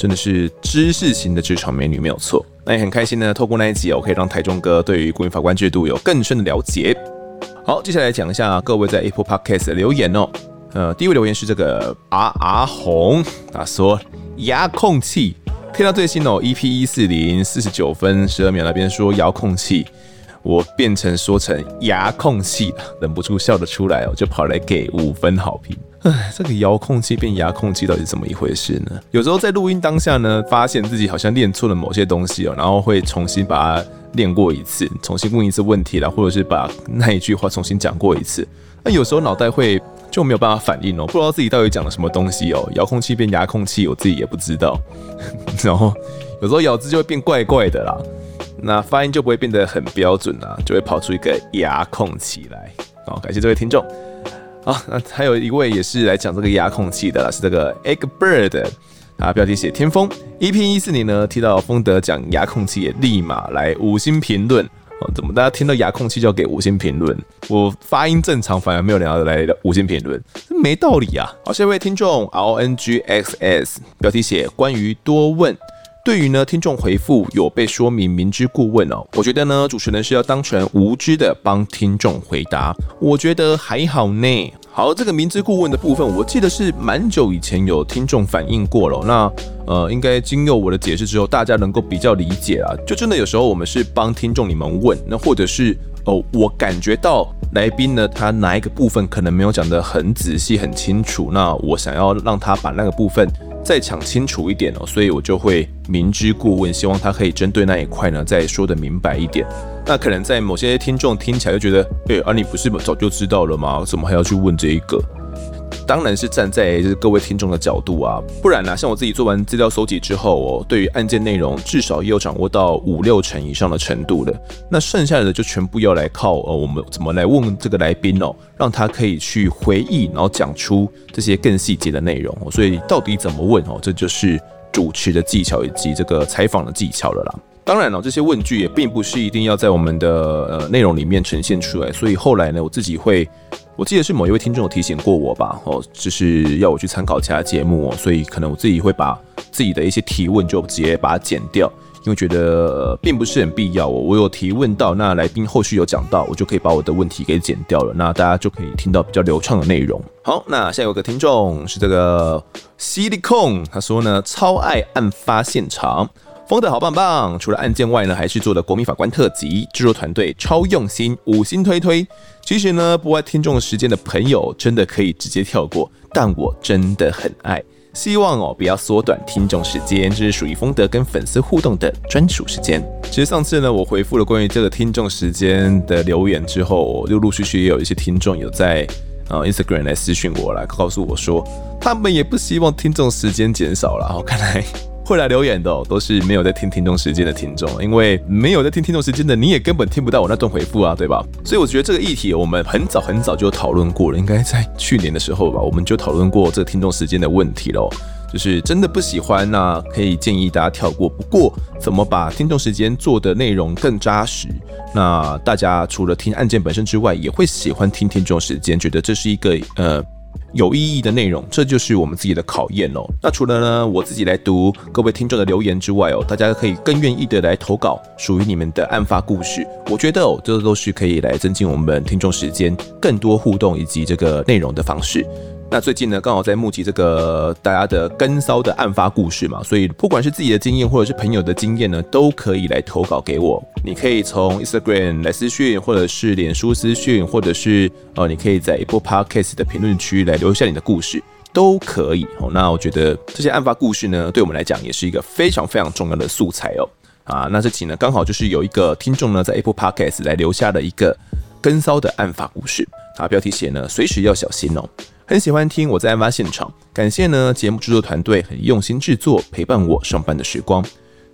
Speaker 1: 真的是知识型的职场美女没有错。那也很开心呢，透过那一集哦，可以让台中哥对于国民法官制度有更深的了解。好，接下来讲一下各位在 Apple Podcast 的留言哦。呃，第一位留言是这个阿阿红，他说遥控器，听到最新哦，EP 一四零四十九分十二秒那边说遥控器，我变成说成遥控器了，忍不住笑得出来哦，就跑来给五分好评。唉，这个遥控器变遥控器到底是怎么一回事呢？有时候在录音当下呢，发现自己好像练错了某些东西哦，然后会重新把它练过一次，重新问一次问题啦，或者是把那一句话重新讲过一次。那有时候脑袋会。就没有办法反应哦，不知道自己到底讲了什么东西哦。遥控器变遥控器，我自己也不知道。然后有时候咬字就会变怪怪的啦，那发音就不会变得很标准啦，就会跑出一个遥控器来。好，感谢这位听众。好，那还有一位也是来讲这个遥控器的啦，是这个 Eggbird，啊，标题写天风。EP 一四年呢，提到丰德讲遥控器，也立马来五星评论。哦怎么大家听到遥控器就要给五星评论？我发音正常，反而没有人要来五星评论，这没道理啊！好，下一位听众 R N G X S 标题写关于多问，对于呢听众回复有被说明明知故问哦，我觉得呢主持人是要当成无知的帮听众回答，我觉得还好呢。好，这个明知故问的部分，我记得是蛮久以前有听众反映过了。那呃，应该经由我的解释之后，大家能够比较理解啊。就真的有时候我们是帮听众你们问，那或者是哦、我感觉到来宾呢，他哪一个部分可能没有讲得很仔细、很清楚，那我想要让他把那个部分再讲清楚一点哦，所以我就会明知故问，希望他可以针对那一块呢再说的明白一点。那可能在某些听众听起来就觉得，哎、欸，啊，你不是早就知道了吗？怎么还要去问这一个？当然是站在就是各位听众的角度啊，不然呢、像我自己做完资料搜集之后哦，对于案件内容至少也有掌握到五六成以上的程度了。那剩下的就全部要来靠呃，我们怎么来问这个来宾哦，让他可以去回忆，然后讲出这些更细节的内容。所以到底怎么问哦，这就是主持的技巧以及这个采访的技巧了啦。当然了，这些问句也并不是一定要在我们的呃内容里面呈现出来，所以后来呢，我自己会，我记得是某一位听众有提醒过我吧，哦，就是要我去参考其他节目哦，所以可能我自己会把自己的一些提问就直接把它剪掉，因为觉得并不是很必要哦。我有提问到，那来宾后续有讲到，我就可以把我的问题给剪掉了，那大家就可以听到比较流畅的内容。好，那下有个听众是这个 Silicon，他说呢，超爱案发现场。丰德好棒棒！除了案件外呢，还是做了国民法官特辑，制作团队超用心，五星推推。其实呢，不爱听众时间的朋友真的可以直接跳过，但我真的很爱。希望哦不要缩短听众时间，这是属于丰德跟粉丝互动的专属时间。其实上次呢，我回复了关于这个听众时间的留言之后，就陆陆续续也有一些听众有在呃 Instagram 来私讯我，来告诉我说，他们也不希望听众时间减少了。好，看来。会来留言的，都是没有在听听众时间的听众，因为没有在听听众时间的，你也根本听不到我那段回复啊，对吧？所以我觉得这个议题我们很早很早就讨论过了，应该在去年的时候吧，我们就讨论过这个听众时间的问题喽。就是真的不喜欢那可以建议大家跳过。不过怎么把听众时间做的内容更扎实？那大家除了听案件本身之外，也会喜欢听听众时间，觉得这是一个呃。有意义的内容，这就是我们自己的考验哦。那除了呢，我自己来读各位听众的留言之外哦，大家可以更愿意的来投稿属于你们的案发故事。我觉得哦，这都是可以来增进我们听众时间更多互动以及这个内容的方式。那最近呢，刚好在募集这个大家的跟骚的案发故事嘛，所以不管是自己的经验或者是朋友的经验呢，都可以来投稿给我。你可以从 Instagram 来私讯，或者是脸书私讯，或者是呃，你可以在 Apple Podcast 的评论区来留下你的故事，都可以哦。那我觉得这些案发故事呢，对我们来讲也是一个非常非常重要的素材哦。啊，那这期呢，刚好就是有一个听众呢，在 Apple Podcast 来留下了一个跟骚的案发故事，啊，标题写呢，随时要小心哦。很喜欢听我在案发现场，感谢呢节目制作团队很用心制作，陪伴我上班的时光。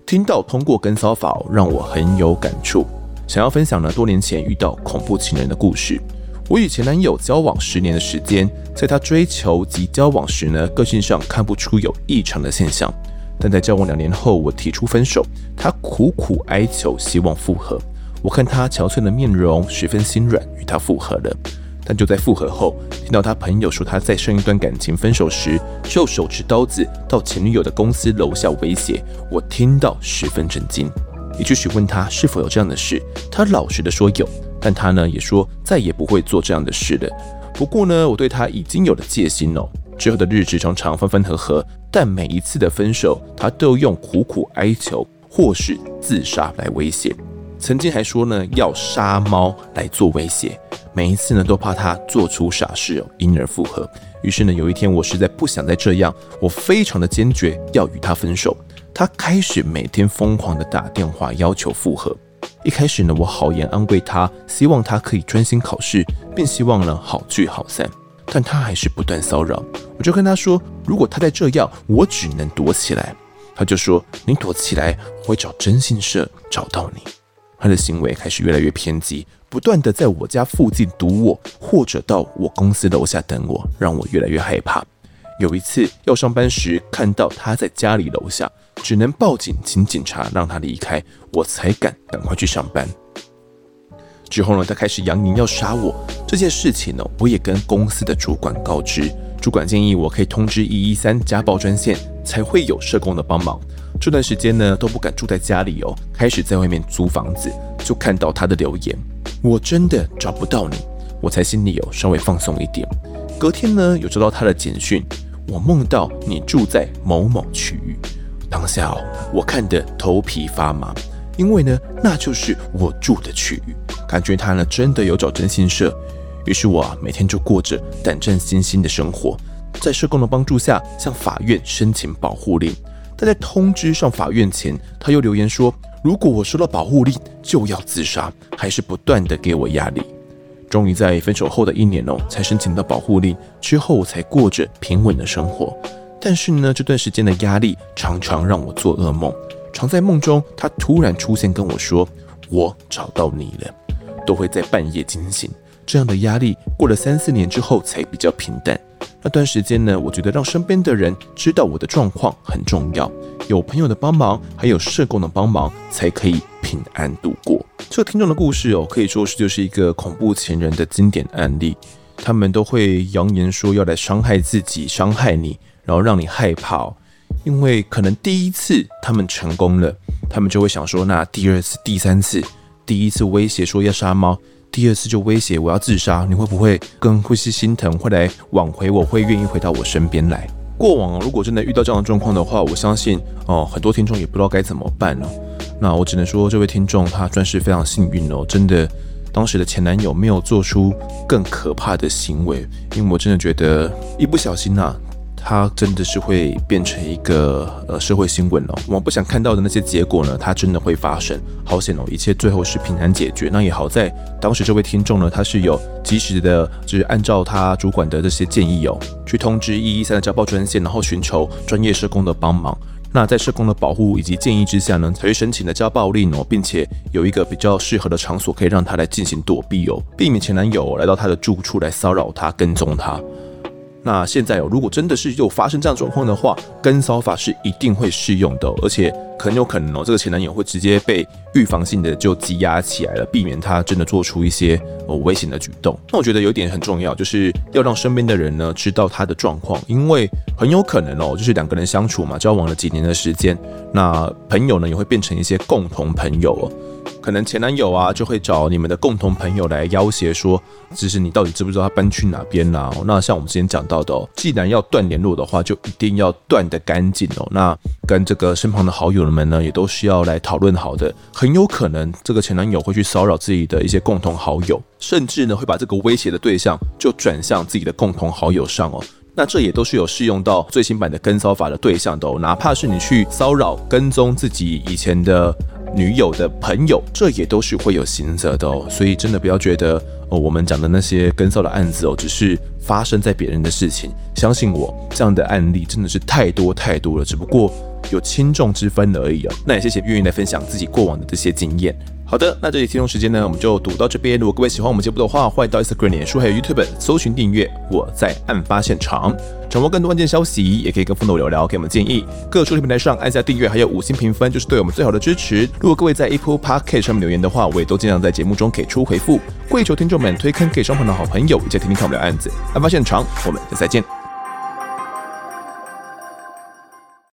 Speaker 1: 听到通过跟骚法让我很有感触，想要分享呢多年前遇到恐怖情人的故事。我与前男友交往十年的时间，在他追求及交往时呢，个性上看不出有异常的现象，但在交往两年后，我提出分手，他苦苦哀求，希望复合。我看他憔悴的面容，十分心软，与他复合了。但就在复合后，听到他朋友说他在上一段感情分手时，就手持刀子到前女友的公司楼下威胁，我听到十分震惊，也去询问他是否有这样的事，他老实的说有，但他呢也说再也不会做这样的事了。不过呢，我对他已经有了戒心哦，之后的日子常常分分合合，但每一次的分手，他都用苦苦哀求或是自杀来威胁。曾经还说呢，要杀猫来做威胁，每一次呢都怕他做出傻事，因而复合。于是呢，有一天我实在不想再这样，我非常的坚决要与他分手。他开始每天疯狂的打电话要求复合。一开始呢，我好言安慰他，希望他可以专心考试，并希望呢好聚好散。但他还是不断骚扰，我就跟他说，如果他再这样，我只能躲起来。他就说，你躲起来，我会找征信社找到你。他的行为开始越来越偏激，不断的在我家附近堵我，或者到我公司楼下等我，让我越来越害怕。有一次要上班时，看到他在家里楼下，只能报警请警察让他离开，我才敢赶快去上班。之后呢，他开始扬言要杀我。这件事情呢，我也跟公司的主管告知，主管建议我可以通知一一三家暴专线，才会有社工的帮忙。这段时间呢，都不敢住在家里哦，开始在外面租房子，就看到他的留言，我真的找不到你，我才心里有稍微放松一点。隔天呢，有收到他的简讯，我梦到你住在某某区域，当下哦，我看得头皮发麻，因为呢，那就是我住的区域，感觉他呢真的有找征信社，于是我啊每天就过着胆战心惊的生活，在社工的帮助下，向法院申请保护令。但在通知上法院前，他又留言说：“如果我收到保护令，就要自杀。”还是不断的给我压力。终于在分手后的一年哦，才申请到保护令，之后我才过着平稳的生活。但是呢，这段时间的压力常常让我做噩梦，常在梦中他突然出现跟我说：“我找到你了。”都会在半夜惊醒。这样的压力过了三四年之后才比较平淡。那段时间呢，我觉得让身边的人知道我的状况很重要，有朋友的帮忙，还有社工的帮忙，才可以平安度过。这个听众的故事哦，可以说是就是一个恐怖情人的经典案例。他们都会扬言说要来伤害自己、伤害你，然后让你害怕。因为可能第一次他们成功了，他们就会想说，那第二次、第三次，第一次威胁说要杀猫。第二次就威胁我要自杀，你会不会更会是心疼，会来挽回我，会愿意回到我身边来？过往如果真的遇到这样的状况的话，我相信哦，很多听众也不知道该怎么办了。那我只能说，这位听众他算是非常幸运哦，真的，当时的前男友没有做出更可怕的行为，因为我真的觉得一不小心呐、啊，它真的是会变成一个呃社会新闻哦。我们不想看到的那些结果呢，它真的会发生。好险哦，一切最后是平安解决。那也好在当时这位听众呢，他是有及时的，就是按照他主管的这些建议哦，去通知一一三的家暴专线，然后寻求专业社工的帮忙。那在社工的保护以及建议之下呢，才去申请了家暴令哦，并且有一个比较适合的场所可以让他来进行躲避哦，避免前男友来到他的住处来骚扰他、跟踪他。那现在哦，如果真的是又发生这样状况的话，跟骚法是一定会适用的，而且很有可能哦，这个前男友会直接被预防性的就羁押起来了，避免他真的做出一些哦危险的举动。那我觉得有一点很重要，就是要让身边的人呢知道他的状况，因为很有可能哦，就是两个人相处嘛，交往了几年的时间，那朋友呢也会变成一些共同朋友哦。可能前男友啊就会找你们的共同朋友来要挟，说，其实你到底知不知道他搬去哪边啦？那像我们之前讲到的哦，既然要断联络的话，就一定要断得干净哦。那跟这个身旁的好友们呢，也都是要来讨论好的。很有可能这个前男友会去骚扰自己的一些共同好友，甚至呢会把这个威胁的对象就转向自己的共同好友上哦。那这也都是有适用到最新版的跟骚法的对象的哦，哪怕是你去骚扰、跟踪自己以前的。女友的朋友，这也都是会有刑责的哦，所以真的不要觉得哦，我们讲的那些跟骚的案子哦，只是发生在别人的事情。相信我，这样的案例真的是太多太多了，只不过有轻重之分而已哦。那也谢谢愿意来分享自己过往的这些经验。好的，那这里听众时间呢，我们就读到这边。如果各位喜欢我们节目的话，欢迎到 Instagram、脸书还有 YouTube 搜寻订阅。我在案发现场，掌握更多案件消息，也可以跟风豆聊聊，给我们建议。各收听平台上按下订阅，还有五星评分，就是对我们最好的支持。如果各位在 Apple Podcast 上面留言的话，我也都尽量在节目中给出回复。跪求听众们推坑给双方的好朋友，一起听听看我们的案子。案发现场，我们下次再见。